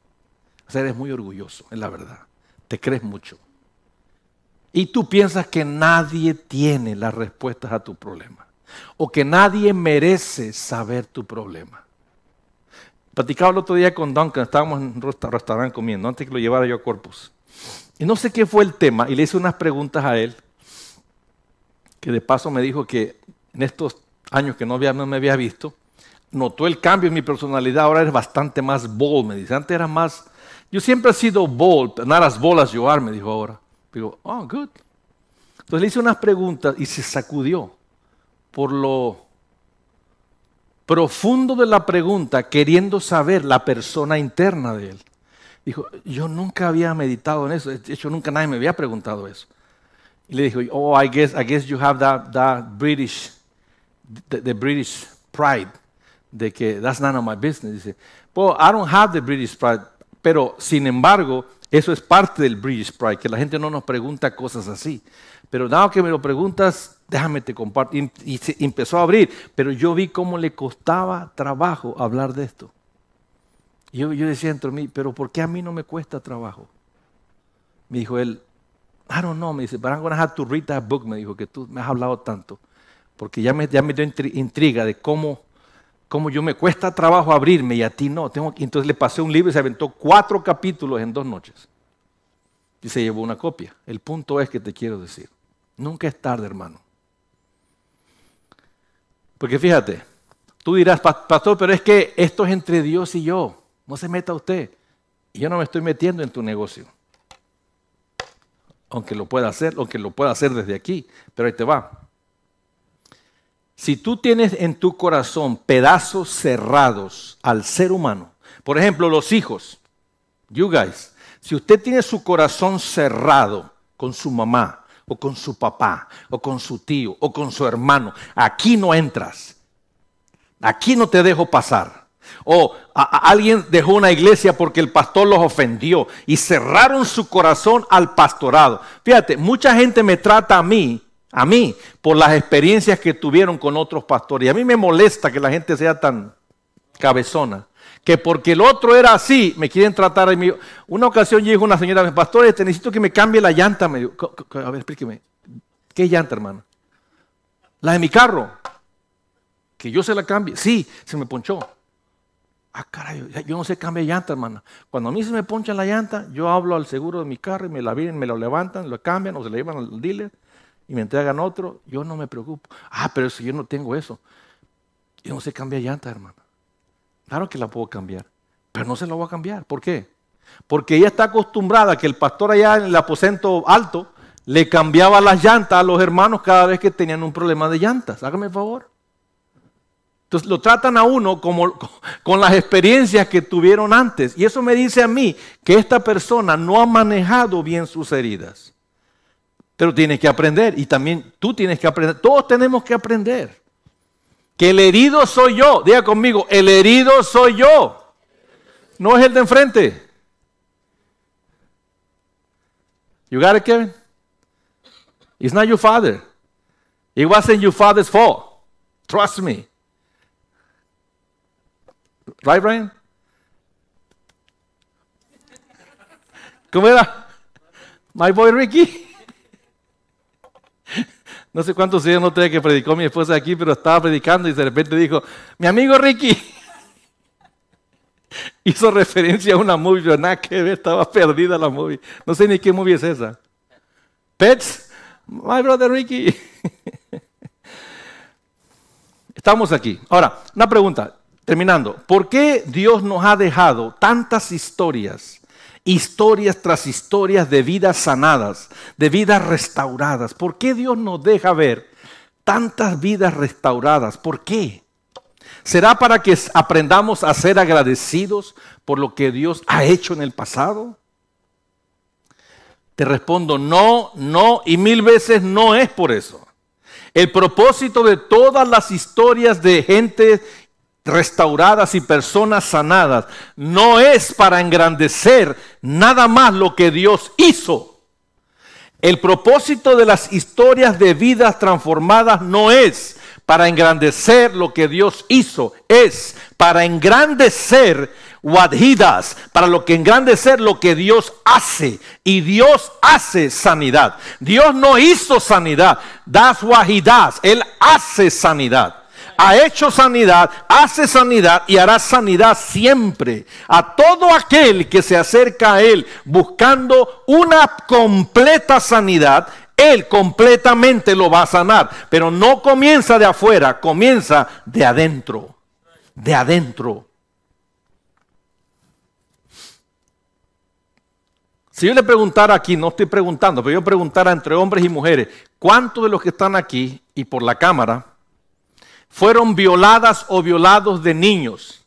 O sea, eres muy orgulloso, es la verdad. Te crees mucho. Y tú piensas que nadie tiene las respuestas a tu problema o que nadie merece saber tu problema. Platicaba el otro día con Duncan, estábamos en un restaurante comiendo, antes que lo llevara yo a Corpus. Y no sé qué fue el tema, y le hice unas preguntas a él, que de paso me dijo que en estos años que no, no me había visto, notó el cambio en mi personalidad, ahora eres bastante más bold, me dice. Antes era más, yo siempre he sido bold, not as bold as you are, me dijo ahora. Digo, oh, good. Entonces le hice unas preguntas y se sacudió por lo profundo de la pregunta, queriendo saber la persona interna de él. Dijo, yo nunca había meditado en eso, de hecho nunca nadie me había preguntado eso. Y le dijo, oh, I guess, I guess you have that, that British, the, British pride, de que that's none of my business. Dice, well, I don't have the British pride, pero sin embargo, eso es parte del British pride, que la gente no nos pregunta cosas así. Pero dado que me lo preguntas, déjame te comparto. Y, se empezó a abrir, pero yo vi cómo le costaba trabajo hablar de esto. Yo, yo decía entre mí, pero ¿por qué a mí no me cuesta trabajo? Me dijo él, I don't know, me dice, but I'm going to have to read that book, me dijo, que tú me has hablado tanto. Porque ya me, ya me dio intriga de cómo, cómo yo me cuesta trabajo abrirme y a ti no. Tengo, entonces le pasé un libro y se aventó cuatro capítulos en dos noches. Y se llevó una copia. El punto es que te quiero decir. Nunca es tarde, hermano. Porque fíjate, tú dirás, pastor, pero es que esto es entre Dios y yo. No se meta usted. Y yo no me estoy metiendo en tu negocio. Aunque lo pueda hacer, aunque lo pueda hacer desde aquí. Pero ahí te va. Si tú tienes en tu corazón pedazos cerrados al ser humano, por ejemplo, los hijos, you guys, si usted tiene su corazón cerrado con su mamá, o con su papá, o con su tío, o con su hermano. Aquí no entras. Aquí no te dejo pasar. O alguien dejó una iglesia porque el pastor los ofendió y cerraron su corazón al pastorado. Fíjate, mucha gente me trata a mí, a mí, por las experiencias que tuvieron con otros pastores. Y a mí me molesta que la gente sea tan cabezona que porque el otro era así, me quieren tratar. Una ocasión llegó una señora, pastor, te necesito que me cambie la llanta. Me dijo, a ver, explíqueme. ¿Qué llanta, hermano? La de mi carro. Que yo se la cambie. Sí, se me ponchó. Ah, caray, yo no sé cambiar llanta, hermana. Cuando a mí se me poncha la llanta, yo hablo al seguro de mi carro y me la vienen, me lo levantan, lo cambian o se la llevan al dealer y me entregan otro. Yo no me preocupo. Ah, pero si yo no tengo eso. Yo no sé cambiar llanta, hermano. Claro que la puedo cambiar, pero no se la voy a cambiar. ¿Por qué? Porque ella está acostumbrada a que el pastor allá en el aposento alto le cambiaba las llantas a los hermanos cada vez que tenían un problema de llantas. Hágame el favor. Entonces lo tratan a uno como, con las experiencias que tuvieron antes. Y eso me dice a mí que esta persona no ha manejado bien sus heridas. Pero tiene que aprender y también tú tienes que aprender. Todos tenemos que aprender que el herido soy yo. Diga conmigo, el herido soy yo. No es el de enfrente. You got it, Kevin? It's not your father. It wasn't your father's fault. Trust me. Right, Brian? ¿Cómo era? My boy Ricky. No sé cuántos días no tenía que predicó mi esposa aquí, pero estaba predicando y de repente dijo, mi amigo Ricky *laughs* hizo referencia a una movie, pero nada que ver, estaba perdida la movie. No sé ni qué movie es esa. Pets, my brother Ricky. *laughs* Estamos aquí. Ahora, una pregunta, terminando. ¿Por qué Dios nos ha dejado tantas historias historias tras historias de vidas sanadas, de vidas restauradas. ¿Por qué Dios nos deja ver tantas vidas restauradas? ¿Por qué? ¿Será para que aprendamos a ser agradecidos por lo que Dios ha hecho en el pasado? Te respondo no, no y mil veces no es por eso. El propósito de todas las historias de gente restauradas y personas sanadas no es para engrandecer nada más lo que Dios hizo. El propósito de las historias de vidas transformadas no es para engrandecer lo que Dios hizo, es para engrandecer Wadhidas, para lo que engrandecer lo que Dios hace. Y Dios hace sanidad. Dios no hizo sanidad, das wahidas, Él hace sanidad. Ha hecho sanidad, hace sanidad y hará sanidad siempre a todo aquel que se acerca a Él buscando una completa sanidad. Él completamente lo va a sanar, pero no comienza de afuera, comienza de adentro, de adentro. Si yo le preguntara aquí, no estoy preguntando, pero yo preguntara entre hombres y mujeres, ¿cuántos de los que están aquí y por la cámara fueron violadas o violados de niños?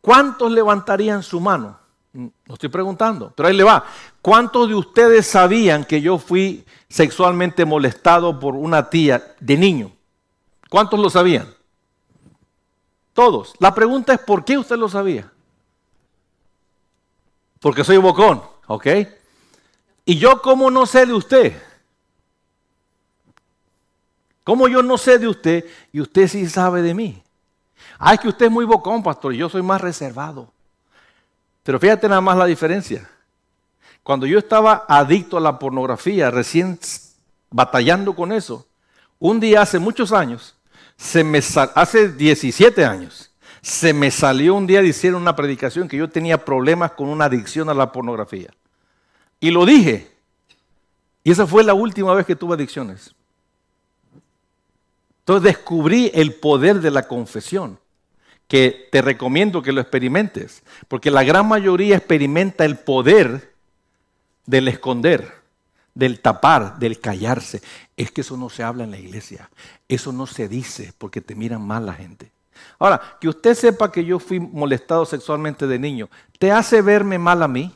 ¿Cuántos levantarían su mano? No estoy preguntando, pero ahí le va. ¿Cuántos de ustedes sabían que yo fui sexualmente molestado por una tía de niño? ¿Cuántos lo sabían? Todos. La pregunta es, ¿por qué usted lo sabía? porque soy bocón, ¿ok? Y yo, ¿cómo no sé de usted? ¿Cómo yo no sé de usted y usted sí sabe de mí? Ah, es que usted es muy bocón, pastor, y yo soy más reservado. Pero fíjate nada más la diferencia. Cuando yo estaba adicto a la pornografía, recién batallando con eso, un día hace muchos años, se me hace 17 años, se me salió un día diciendo una predicación que yo tenía problemas con una adicción a la pornografía. Y lo dije. Y esa fue la última vez que tuve adicciones. Entonces descubrí el poder de la confesión, que te recomiendo que lo experimentes, porque la gran mayoría experimenta el poder del esconder, del tapar, del callarse. Es que eso no se habla en la iglesia, eso no se dice porque te miran mal la gente. Ahora, que usted sepa que yo fui molestado sexualmente de niño, ¿te hace verme mal a mí?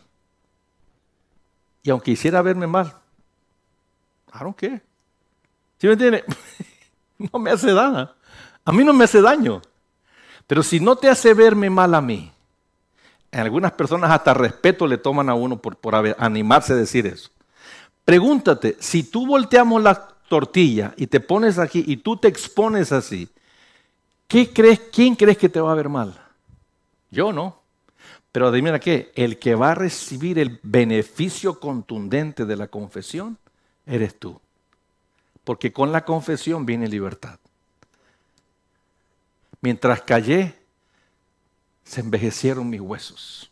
Y aunque quisiera verme mal, don't care. ¿Sí me entiende? *laughs* no me hace daño. A mí no me hace daño. Pero si no te hace verme mal a mí, algunas personas hasta respeto le toman a uno por, por animarse a decir eso. Pregúntate, si tú volteamos la tortilla y te pones aquí y tú te expones así, ¿Qué crees, ¿Quién crees que te va a ver mal? Yo no. Pero adivina qué, el que va a recibir el beneficio contundente de la confesión eres tú. Porque con la confesión viene libertad. Mientras callé, se envejecieron mis huesos.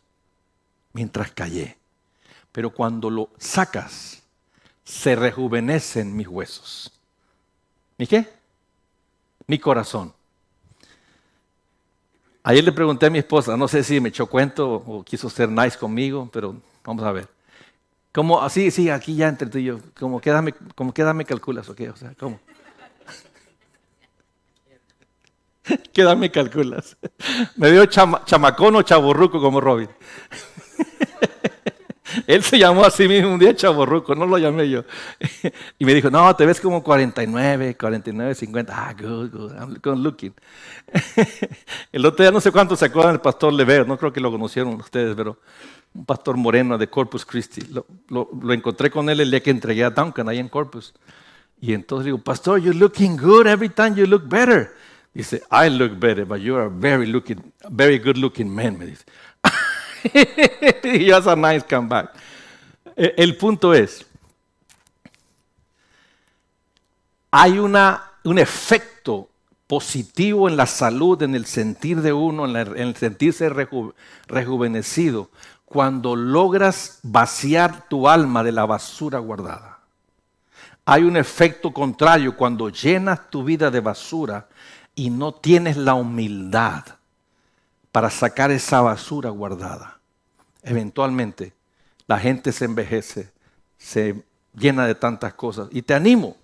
Mientras callé. Pero cuando lo sacas, se rejuvenecen mis huesos. ¿Mi qué? Mi corazón. Ayer le pregunté a mi esposa, no sé si me echó cuento o quiso ser nice conmigo, pero vamos a ver. ¿Cómo? Así, sí, aquí ya entre tú y yo. ¿Cómo qué me, como me calculas o qué? O sea, ¿cómo? ¿Qué edad me calculas? *laughs* *laughs* Me veo chamacón o chaburruco como Robin. *laughs* Él se llamó a sí mismo un día chaborruco, no lo llamé yo. Y me dijo, no, te ves como 49, 49, 50. Ah, good, good, I'm good looking. El otro día no sé cuánto se acuerdan del pastor Leveo, no creo que lo conocieron ustedes, pero un pastor moreno de Corpus Christi. Lo, encontré con él el día que entregué a Duncan ahí en Corpus. Y entonces digo, pastor, you're looking good every time you look better. Dice, I look better, but you are a very, looking, very good looking man, me dice. *laughs* y a nice comeback. E, el punto es, hay una, un efecto positivo en la salud, en el sentir de uno, en, el sentirse rejuvenecido, cuando logras vaciar tu alma de la basura guardada. Hay un efecto contrario cuando llenas tu vida de basura y no tienes la humildad para sacar esa basura guardada eventualmente la gente se envejece, se llena de tantas cosas. Y te animo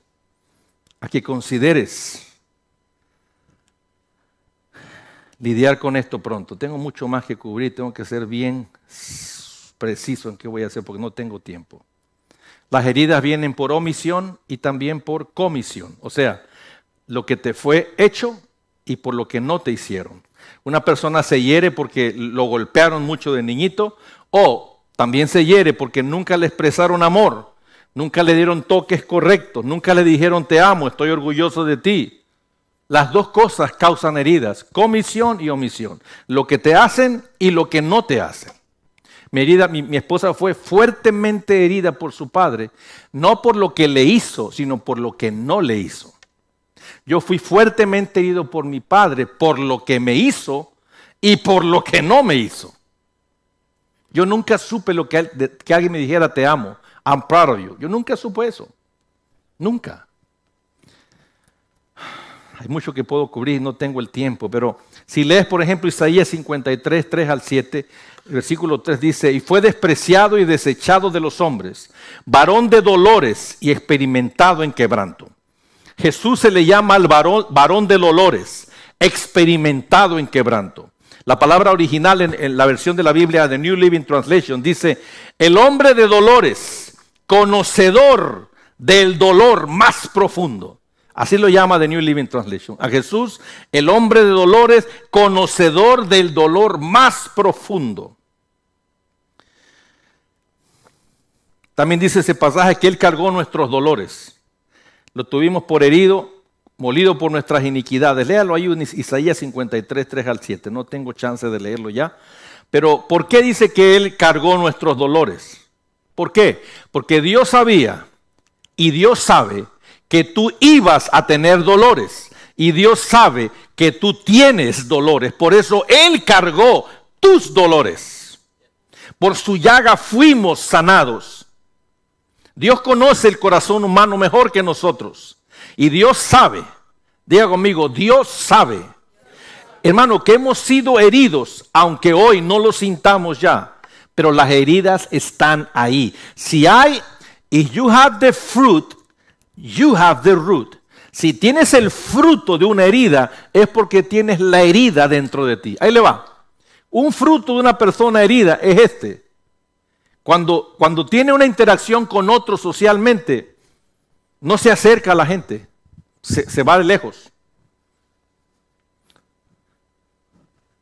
a que consideres lidiar con esto pronto. Tengo mucho más que cubrir, tengo que ser bien preciso en qué voy a hacer porque no tengo tiempo. Las heridas vienen por omisión y también por comisión. O sea, lo que te fue hecho y por lo que no te hicieron. Una persona se hiere porque lo golpearon mucho de niñito o también se hiere porque nunca le expresaron amor, nunca le dieron toques correctos, nunca le dijeron te amo, estoy orgulloso de ti. Las dos cosas causan heridas, comisión y omisión. Lo que te hacen y lo que no te hacen. Mi, herida, mi, esposa fue fuertemente herida por su padre, no por lo que le hizo, sino por lo que no le hizo. Yo fui fuertemente herido por mi padre, por lo que me hizo y por lo que no me hizo. Yo nunca supe lo que, que alguien me dijera te amo, I'm proud of you. Yo nunca supe eso. Nunca. Hay mucho que puedo cubrir, no tengo el tiempo, pero si lees, por ejemplo, Isaías 53, 3 al 7, el versículo 3 dice, y fue despreciado y desechado de los hombres, varón de dolores y experimentado en quebranto. Jesús se le llama al varón, varón de dolores, experimentado en quebranto. La palabra original en, en, la versión de la Biblia de New Living Translation dice, el hombre de dolores, conocedor del dolor más profundo. Así lo llama The New Living Translation. A Jesús, el hombre de dolores, conocedor del dolor más profundo. También dice ese pasaje que Él cargó nuestros dolores. Lo tuvimos por herido, molido por nuestras iniquidades. Léalo ahí en Isaías 53, 3 al 7. No tengo chance de leerlo ya. Pero ¿por qué dice que Él cargó nuestros dolores? ¿Por qué? Porque Dios sabía y Dios sabe que tú ibas a tener dolores. Y Dios sabe que tú tienes dolores. Por eso Él cargó tus dolores. Por su llaga fuimos sanados. Dios conoce el corazón humano mejor que nosotros. Y Dios sabe, diga conmigo, Dios sabe, hermano, que hemos sido heridos, aunque hoy no lo sintamos ya. Pero las heridas están ahí. Si hay, if you have the fruit You have the root. Si tienes el fruto de una herida, es porque tienes la herida dentro de ti. Ahí le va. Un fruto de una persona herida es este. Cuando, cuando tiene una interacción con otro socialmente, no se acerca a la gente, se, se va de lejos.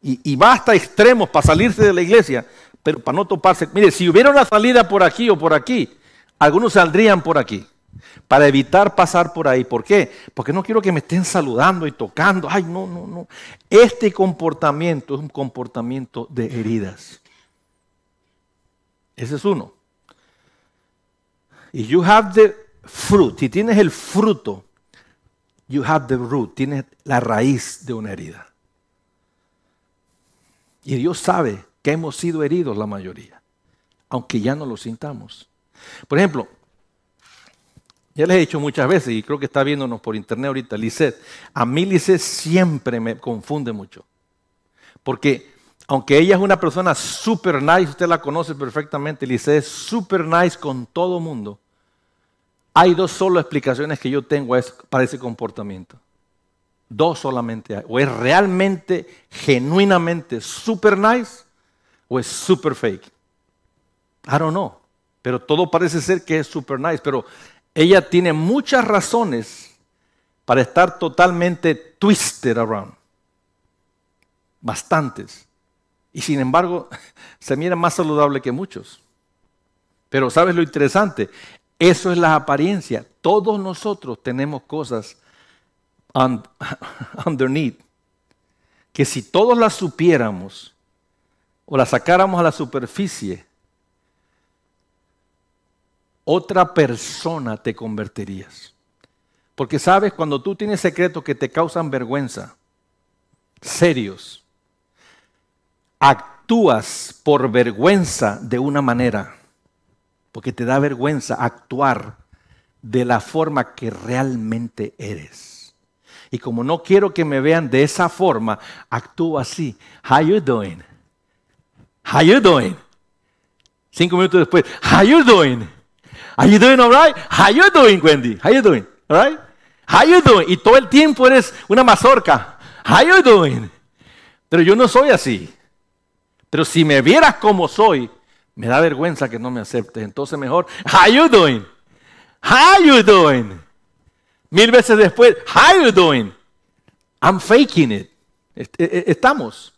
Y, y, va hasta extremos para salirse de la iglesia, pero para no toparse. Mire, si hubiera una salida por aquí o por aquí, algunos saldrían por aquí para evitar pasar por ahí. ¿Por qué? Porque no quiero que me estén saludando y tocando. Ay, no, no, no. Este comportamiento es un comportamiento de heridas. Ese es uno. Y you have the fruit. Si tienes el fruto, you have the root. Tienes la raíz de una herida. Y Dios sabe que hemos sido heridos la mayoría, aunque ya no lo sintamos. Por ejemplo, ya les he dicho muchas veces, y creo que está viéndonos por internet ahorita, Lisset. A mí Lisset siempre me confunde mucho. Porque aunque ella es una persona super nice, usted la conoce perfectamente, Lisset es super nice con todo mundo. Hay dos solo explicaciones que yo tengo para ese comportamiento. Dos solamente hay. O es realmente, genuinamente super nice, o es super fake. I don't know. Pero todo parece ser que es super nice. Pero ella tiene muchas razones para estar totalmente twisted around. Bastantes. Y sin embargo, *laughs* se mira más saludable que muchos. Pero ¿sabes lo interesante? Eso es la apariencia. Todos nosotros tenemos cosas *laughs* underneath que si todos las supiéramos o las sacáramos a la superficie, otra persona te convertirías. Porque sabes, cuando tú tienes secretos que te causan vergüenza, serios, actúas por vergüenza de una manera, porque te da vergüenza actuar de la forma que realmente eres. Y como no quiero que me vean de esa forma, actúo así. How you doing? How you doing? Cinco minutos después, how you doing? Are you doing all right? How you doing, Wendy? How you doing? All right? How you doing? Y todo el tiempo eres una mazorca. How you doing? Pero yo no soy así. Pero si me vieras como soy, me da vergüenza que no me aceptes. Entonces mejor, how you doing? How you doing? Mil veces después, how you doing? I'm faking it. E, e, estamos.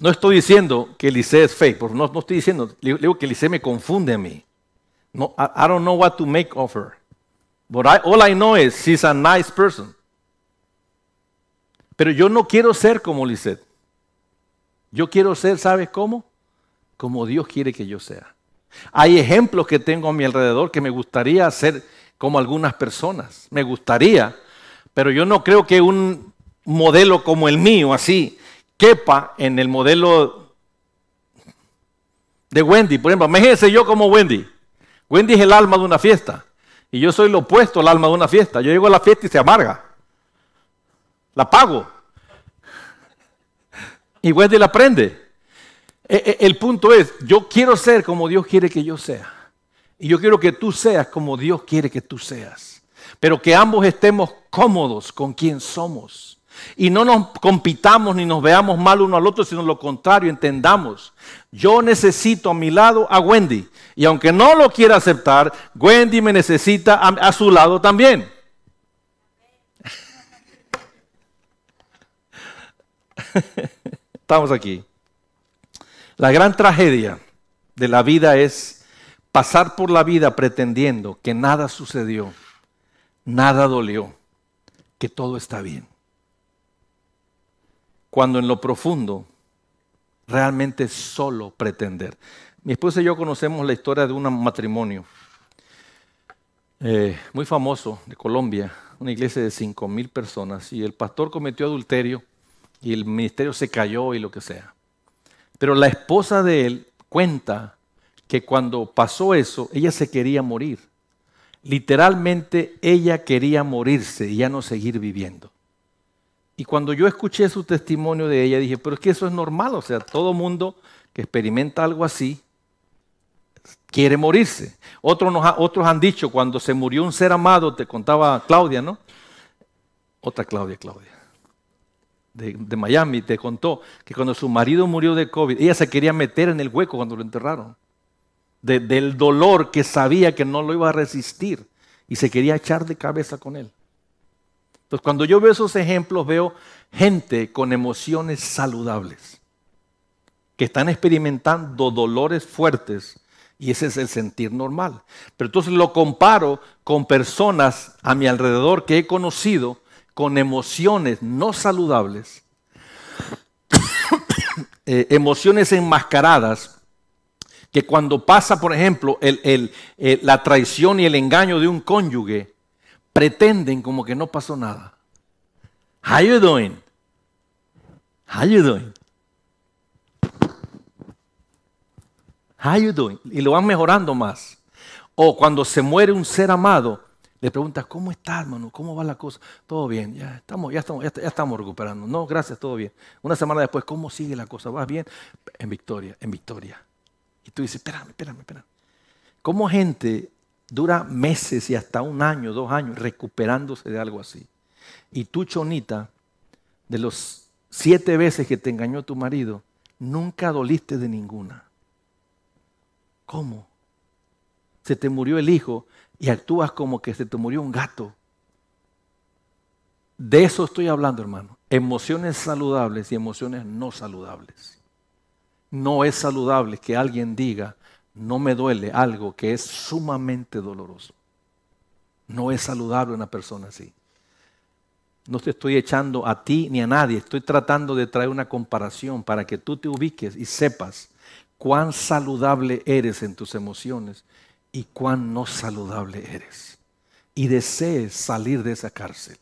No estoy diciendo que Elise es fake, no, no estoy diciendo, digo que Elise me confunde a mí. No, I, don't know what to make of her. But all I know is she's a nice person. Pero yo no quiero ser como Lisette. Yo quiero ser, ¿sabes cómo? Como Dios quiere que yo sea. Hay ejemplos que tengo a mi alrededor que me gustaría ser como algunas personas. Me gustaría, pero yo no creo que un modelo como el mío, así, quepa en el modelo de Wendy. Por ejemplo, imagínense yo como Wendy. Wendy es el alma de una fiesta. Y yo soy lo opuesto al alma de una fiesta. Yo llego a la fiesta y se amarga. La pago. Y Wendy la aprende. E, e, el punto es, yo quiero ser como Dios quiere que yo sea. Y yo quiero que tú seas como Dios quiere que tú seas. Pero que ambos estemos cómodos con quien somos. Y no nos compitamos ni nos veamos mal uno al otro, sino lo contrario, entendamos. Yo necesito a mi lado a Wendy. Y aunque no lo quiera aceptar, Wendy me necesita a, a su lado también. Estamos aquí. La gran tragedia de la vida es pasar por la vida pretendiendo que nada sucedió, nada dolió, que todo está bien cuando en lo profundo realmente solo pretender. Mi esposa y yo conocemos la historia de un matrimonio eh, muy famoso de Colombia, una iglesia de 5 mil personas, y el pastor cometió adulterio y el ministerio se cayó y lo que sea. Pero la esposa de él cuenta que cuando pasó eso, ella se quería morir. Literalmente ella quería morirse y ya no seguir viviendo. Y cuando yo escuché su testimonio de ella, dije, pero es que eso es normal, o sea, todo mundo que experimenta algo así quiere morirse. Otros, otros han dicho, cuando se murió un ser amado, te contaba Claudia, ¿no? Otra Claudia, Claudia, de, de Miami, te contó que cuando su marido murió de COVID, ella se quería meter en el hueco cuando lo enterraron, del dolor que sabía que no lo iba a resistir y se quería echar de cabeza con él. Entonces, cuando yo veo esos ejemplos, veo gente con emociones saludables, que están experimentando dolores fuertes, y ese es el sentir normal. Pero entonces lo comparo con personas a mi alrededor que he conocido con emociones no saludables, *coughs* eh, emociones enmascaradas, que cuando pasa, por ejemplo, la traición y el engaño de un cónyuge, pretenden como que no pasó nada. How you doing? How you doing? How you doing? Y lo van mejorando más. O cuando se muere un ser amado, le preguntas, ¿cómo estás, hermano? ¿Cómo va la cosa? Todo bien, ya estamos, ya estamos, ya, estamos recuperando. No, gracias, todo bien. Una semana después, ¿cómo sigue la cosa? ¿Vas bien? En victoria, en victoria. Y tú dices, espérame, espérame, espérame. ¿Cómo gente dura meses y hasta un año, dos años recuperándose de algo así. Y tú, chonita, de los siete veces que te engañó tu marido, nunca doliste de ninguna. ¿Cómo? Se te murió el hijo y actúas como que se te murió un gato. De eso estoy hablando, hermano. Emociones saludables y emociones no saludables. No es saludable que alguien diga, no me duele algo que es sumamente doloroso. No es saludable una persona así. No te estoy echando a ti ni a nadie, estoy tratando de traer una comparación para que tú te ubiques y sepas cuán saludable eres en tus emociones y cuán no saludable eres. Y desees salir de esa cárcel.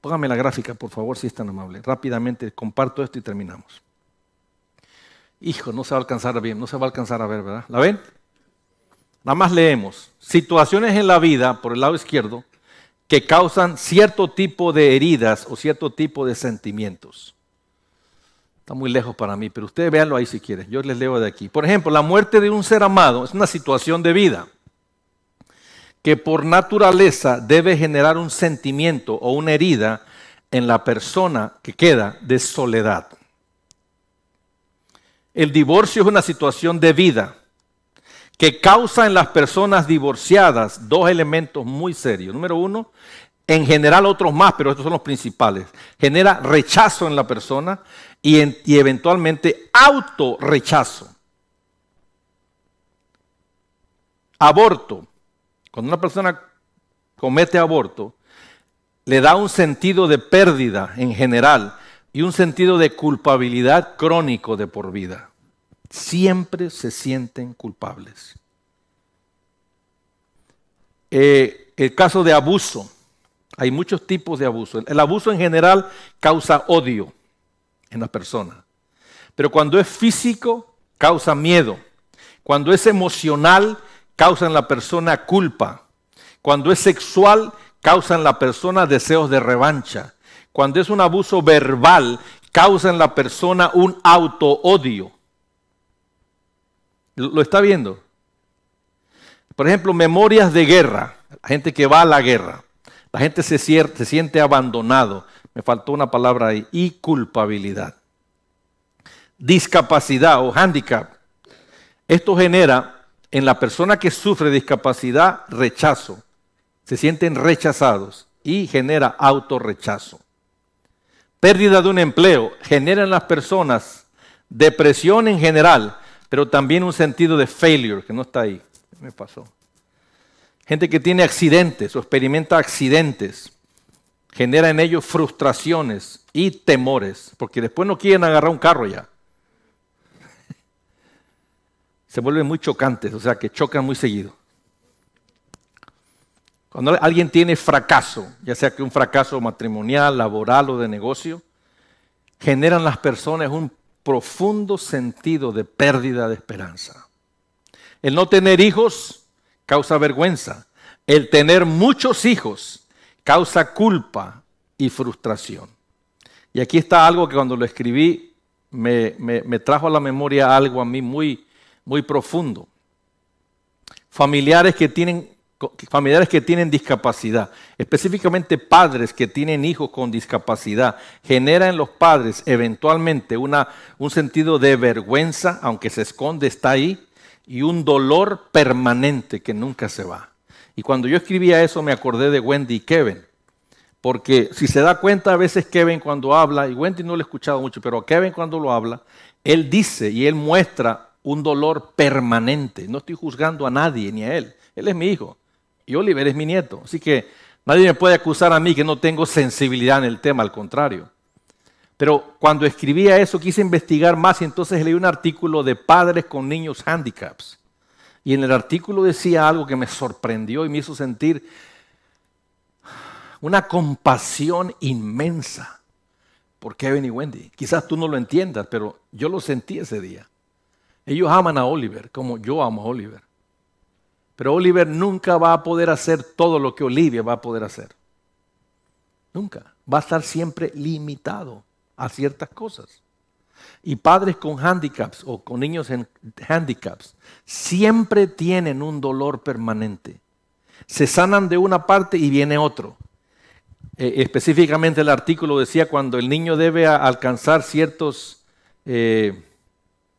Póngame la gráfica, por favor, si es tan amable. Rápidamente comparto esto y terminamos. Hijo, no se va a alcanzar ver, no se va a alcanzar a ver, ¿verdad? ¿La ven? Nada más leemos. Situaciones en la vida, por el lado izquierdo, que causan cierto tipo de heridas o cierto tipo de sentimientos. Está muy lejos para mí, pero ustedes véanlo ahí si quieren. Yo les leo de aquí. Por ejemplo, la muerte de un ser amado es una situación de vida que por naturaleza debe generar un sentimiento o una herida en la persona que queda de soledad. El divorcio es una situación de vida que causa en las personas divorciadas dos elementos muy serios. Número uno, en general otros más, pero estos son los principales. Genera rechazo en la persona y, y eventualmente autorrechazo. Aborto. Cuando una persona comete aborto, le da un sentido de pérdida en general y un sentido de culpabilidad crónico de por vida. Siempre se sienten culpables. Eh, el caso de abuso. Hay muchos tipos de abuso. El abuso en general causa odio en la persona. Pero cuando es físico, causa miedo. Cuando es emocional, causa en la persona culpa. Cuando es sexual, causa en la persona deseos de revancha. Cuando es un abuso verbal, causa en la persona un auto-odio. ¿Lo está viendo? Por ejemplo, memorias de guerra. La gente que va a la guerra. La gente se, siente abandonado. Me faltó una palabra ahí. Y culpabilidad. Discapacidad o handicap. Esto genera en la persona que sufre discapacidad rechazo. Se sienten rechazados y genera autorrechazo. Pérdida de un empleo genera en las personas depresión en general, pero también un sentido de failure, que no está ahí. Me pasó. Gente que tiene accidentes o experimenta accidentes, genera en ellos frustraciones y temores, porque después no quieren agarrar un carro ya *laughs* se vuelven muy chocantes, o sea que chocan muy seguido. Cuando alguien tiene fracaso, ya sea que un fracaso matrimonial, laboral o de negocio, generan las personas un profundo sentido de pérdida de esperanza. El no tener hijos causa vergüenza. El tener muchos hijos causa culpa y frustración. Y aquí está algo que cuando lo escribí me, me trajo a la memoria algo a mí muy, muy profundo. Familiares que tienen familiares que tienen discapacidad, específicamente padres que tienen hijos con discapacidad, genera en los padres eventualmente una, un sentido de vergüenza, aunque se esconde, está ahí, y un dolor permanente que nunca se va. Y cuando yo escribía eso me acordé de Wendy y Kevin, porque si se da cuenta a veces Kevin cuando habla, y Wendy no lo he escuchado mucho, pero Kevin cuando lo habla, él dice y él muestra un dolor permanente. No estoy juzgando a nadie ni a él. Él es mi hijo y Oliver es mi nieto. Así que nadie me puede acusar a mí que no tengo sensibilidad en el tema, al contrario. Pero cuando escribía eso quise investigar más y entonces leí un artículo de padres con niños handicaps. Y en el artículo decía algo que me sorprendió y me hizo sentir una compasión inmensa por Kevin y Wendy. Quizás tú no lo entiendas, pero yo lo sentí ese día. Ellos aman a Oliver como yo amo a Oliver. Pero Oliver nunca va a poder hacer todo lo que Olivia va a poder hacer. Nunca. Va a estar siempre limitado a ciertas cosas. Y padres con handicaps o con niños en handicaps siempre tienen un dolor permanente. Se sanan de una parte y viene otro. Eh, específicamente el artículo decía cuando el niño debe alcanzar ciertos eh,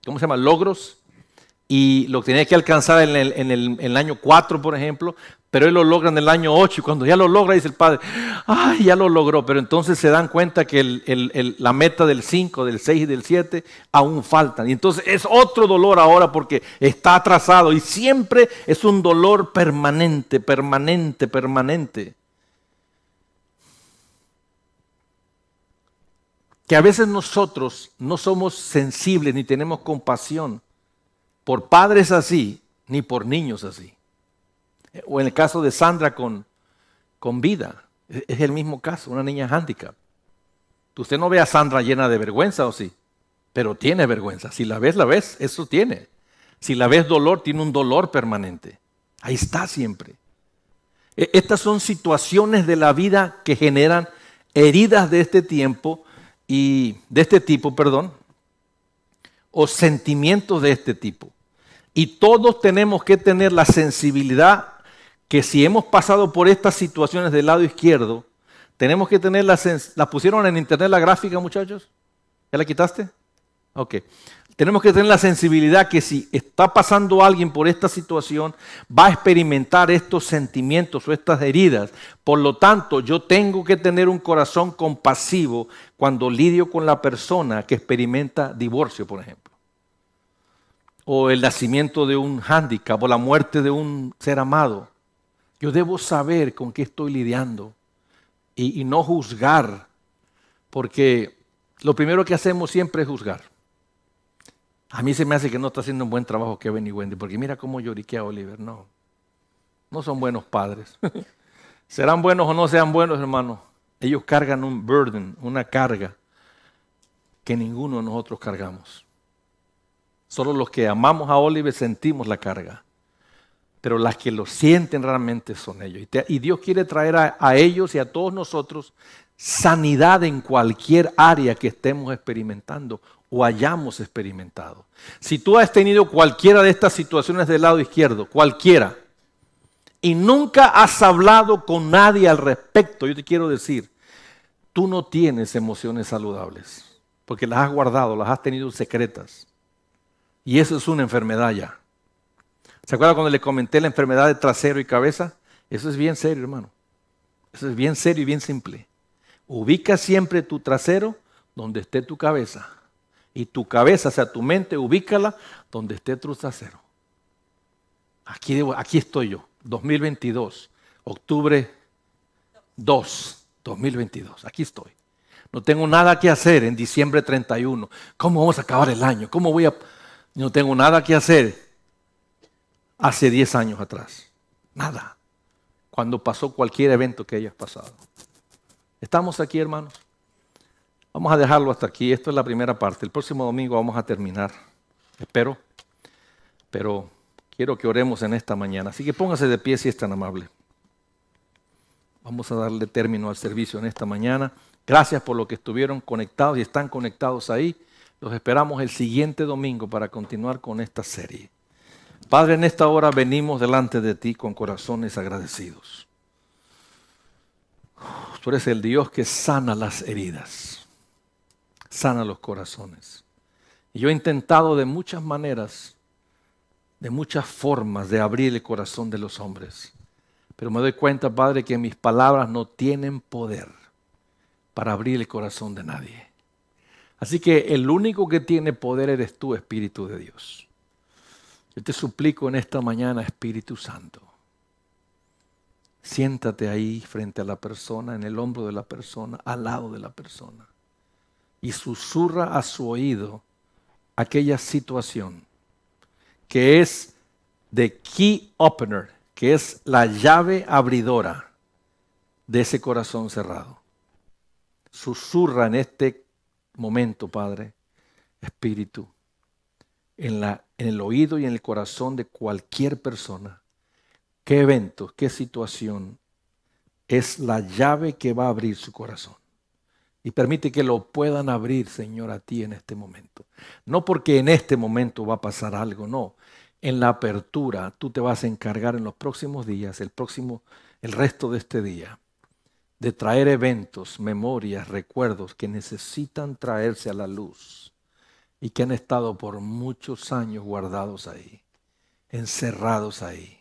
¿cómo se llama? Logros. Y lo tenía que alcanzar en el, año 4, por ejemplo, pero él lo logra en el año 8 y cuando ya lo logra dice el padre, ay, ya lo logró, pero entonces se dan cuenta que la meta del 5, del 6 y del 7 aún faltan. Y entonces es otro dolor ahora porque está atrasado y siempre es un dolor permanente, permanente, permanente. que a veces nosotros no somos sensibles ni tenemos compasión por padres así, ni por niños así. O en el caso de Sandra con, con vida, es el mismo caso, una niña handicap. Usted no ve a Sandra llena de vergüenza o sí, pero tiene vergüenza. Si la ves, la ves, eso tiene. Si la ves dolor, tiene un dolor permanente. Ahí está siempre. E, estas son situaciones de la vida que generan heridas de este tiempo y de este tipo, perdón, o sentimientos de este tipo. Y todos tenemos que tener la sensibilidad que si hemos pasado por estas situaciones del lado izquierdo, tenemos que tener la, la pusieron en internet la gráfica, muchachos. ¿Ya la quitaste? Ok. tenemos que tener la sensibilidad que si está pasando alguien por esta situación, va a experimentar estos sentimientos o estas heridas. Por lo tanto, yo tengo que tener un corazón compasivo cuando lidio con la persona que experimenta divorcio, por ejemplo. O el nacimiento de un hándicap o la muerte de un ser amado. Yo debo saber con qué estoy lidiando y, no juzgar, porque lo primero que hacemos siempre es juzgar. A mí se me hace que no está haciendo un buen trabajo Kevin y Wendy, porque mira cómo lloriquea Oliver. No, no son buenos padres. *laughs* Serán buenos o no sean buenos, hermanos. Ellos cargan un burden, una carga que ninguno de nosotros cargamos. Solo los que amamos a Oliver sentimos la carga. Pero las que lo sienten realmente son ellos. Y, Dios quiere traer a ellos y a todos nosotros sanidad en cualquier área que estemos experimentando o hayamos experimentado. Si tú has tenido cualquiera de estas situaciones del lado izquierdo, cualquiera, y nunca has hablado con nadie al respecto, yo te quiero decir, tú no tienes emociones saludables, porque las has guardado, las has tenido secretas. Y eso es una enfermedad ya. ¿Se acuerdan cuando le comenté la enfermedad de trasero y cabeza? Eso es bien serio, hermano. Eso es bien serio y bien simple. Ubica siempre tu trasero donde esté tu cabeza y tu cabeza, o sea, tu mente, ubícala donde esté tu trasero. Aquí, estoy yo, 2022, octubre 2, 2022, aquí estoy. No tengo nada que hacer en diciembre 31. ¿Cómo vamos a acabar el año? ¿Cómo voy a...? No tengo nada que hacer hace 10 años atrás. Nada. Cuando pasó cualquier evento que hayas pasado. ¿Estamos aquí, hermanos? Vamos a dejarlo hasta aquí. Esto es la primera parte. El próximo domingo vamos a terminar. Espero. Pero quiero que oremos en esta mañana. Así que póngase de pie si es tan amable. Vamos a darle término al servicio en esta mañana. Gracias por lo que estuvieron conectados y están conectados ahí. Los esperamos el siguiente domingo para continuar con esta serie. Padre, en esta hora venimos delante de ti con corazones agradecidos. Tú eres el Dios que sana las heridas sana los corazones. Y yo he intentado de muchas maneras, de muchas formas de abrir el corazón de los hombres. Pero me doy cuenta, Padre, que mis palabras no tienen poder para abrir el corazón de nadie. Así que el único que tiene poder eres tú, Espíritu de Dios. Yo te suplico en esta mañana, Espíritu Santo, siéntate ahí frente a la persona, en el hombro de la persona, al lado de la persona y susurra a su oído aquella situación que es de key opener, que es la llave abridora de ese corazón cerrado. Susurra en este momento, Padre, Espíritu, en, la, en el oído y en el corazón de cualquier persona. ¿Qué evento, qué situación es la llave que va a abrir su corazón? Y permite que lo puedan abrir, Señor, a ti en este momento. No porque en este momento va a pasar algo, no. En la apertura tú te vas a encargar en los próximos días, el próximo, el resto de este día, de traer eventos, memorias, recuerdos que necesitan traerse a la luz y que han estado por muchos años guardados ahí, encerrados ahí,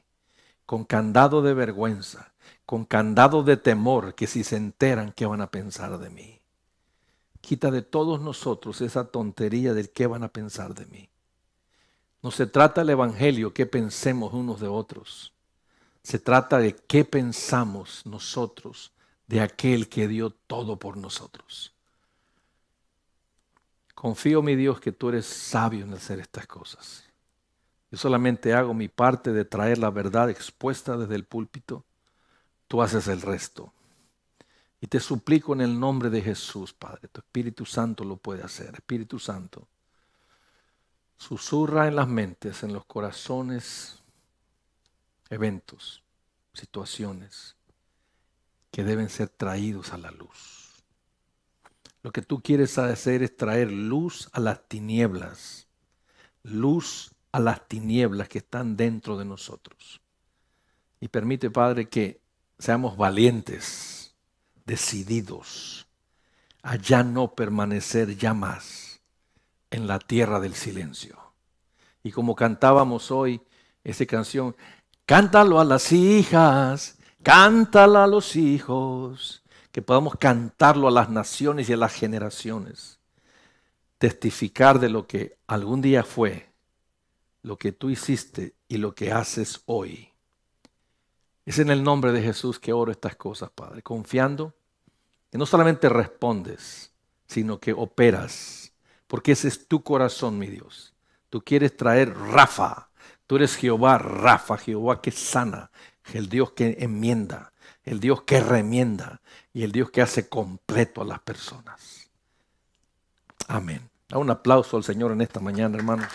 con candado de vergüenza, con candado de temor que si se enteran, ¿qué van a pensar de mí? Quita de todos nosotros esa tontería del qué van a pensar de mí. No se trata el Evangelio que pensemos unos de otros. Se trata de qué pensamos nosotros de aquel que dio todo por nosotros. Confío, mi Dios, que tú eres sabio en hacer estas cosas. Yo solamente hago mi parte de traer la verdad expuesta desde el púlpito. Tú haces el resto. Y te suplico en el nombre de Jesús, Padre, tu Espíritu Santo lo puede hacer. Espíritu Santo, susurra en las mentes, en los corazones, eventos, situaciones que deben ser traídos a la luz. Lo que tú quieres hacer es traer luz a las tinieblas, luz a las tinieblas que están dentro de nosotros. Y permite, Padre, que seamos valientes decididos a ya no permanecer ya más en la tierra del silencio. Y como cantábamos hoy esa canción, cántalo a las hijas, cántalo a los hijos, que podamos cantarlo a las naciones y a las generaciones. Testificar de lo que algún día fue, lo que tú hiciste y lo que haces hoy. Es en el nombre de Jesús que oro estas cosas, Padre, confiando que no solamente respondes, sino que operas, porque ese es tu corazón, mi Dios. Tú quieres traer Rafa, tú eres Jehová Rafa, Jehová que sana, el Dios que enmienda, el Dios que remienda y el Dios que hace completo a las personas. Amén. Da un aplauso al Señor en esta mañana, hermanos.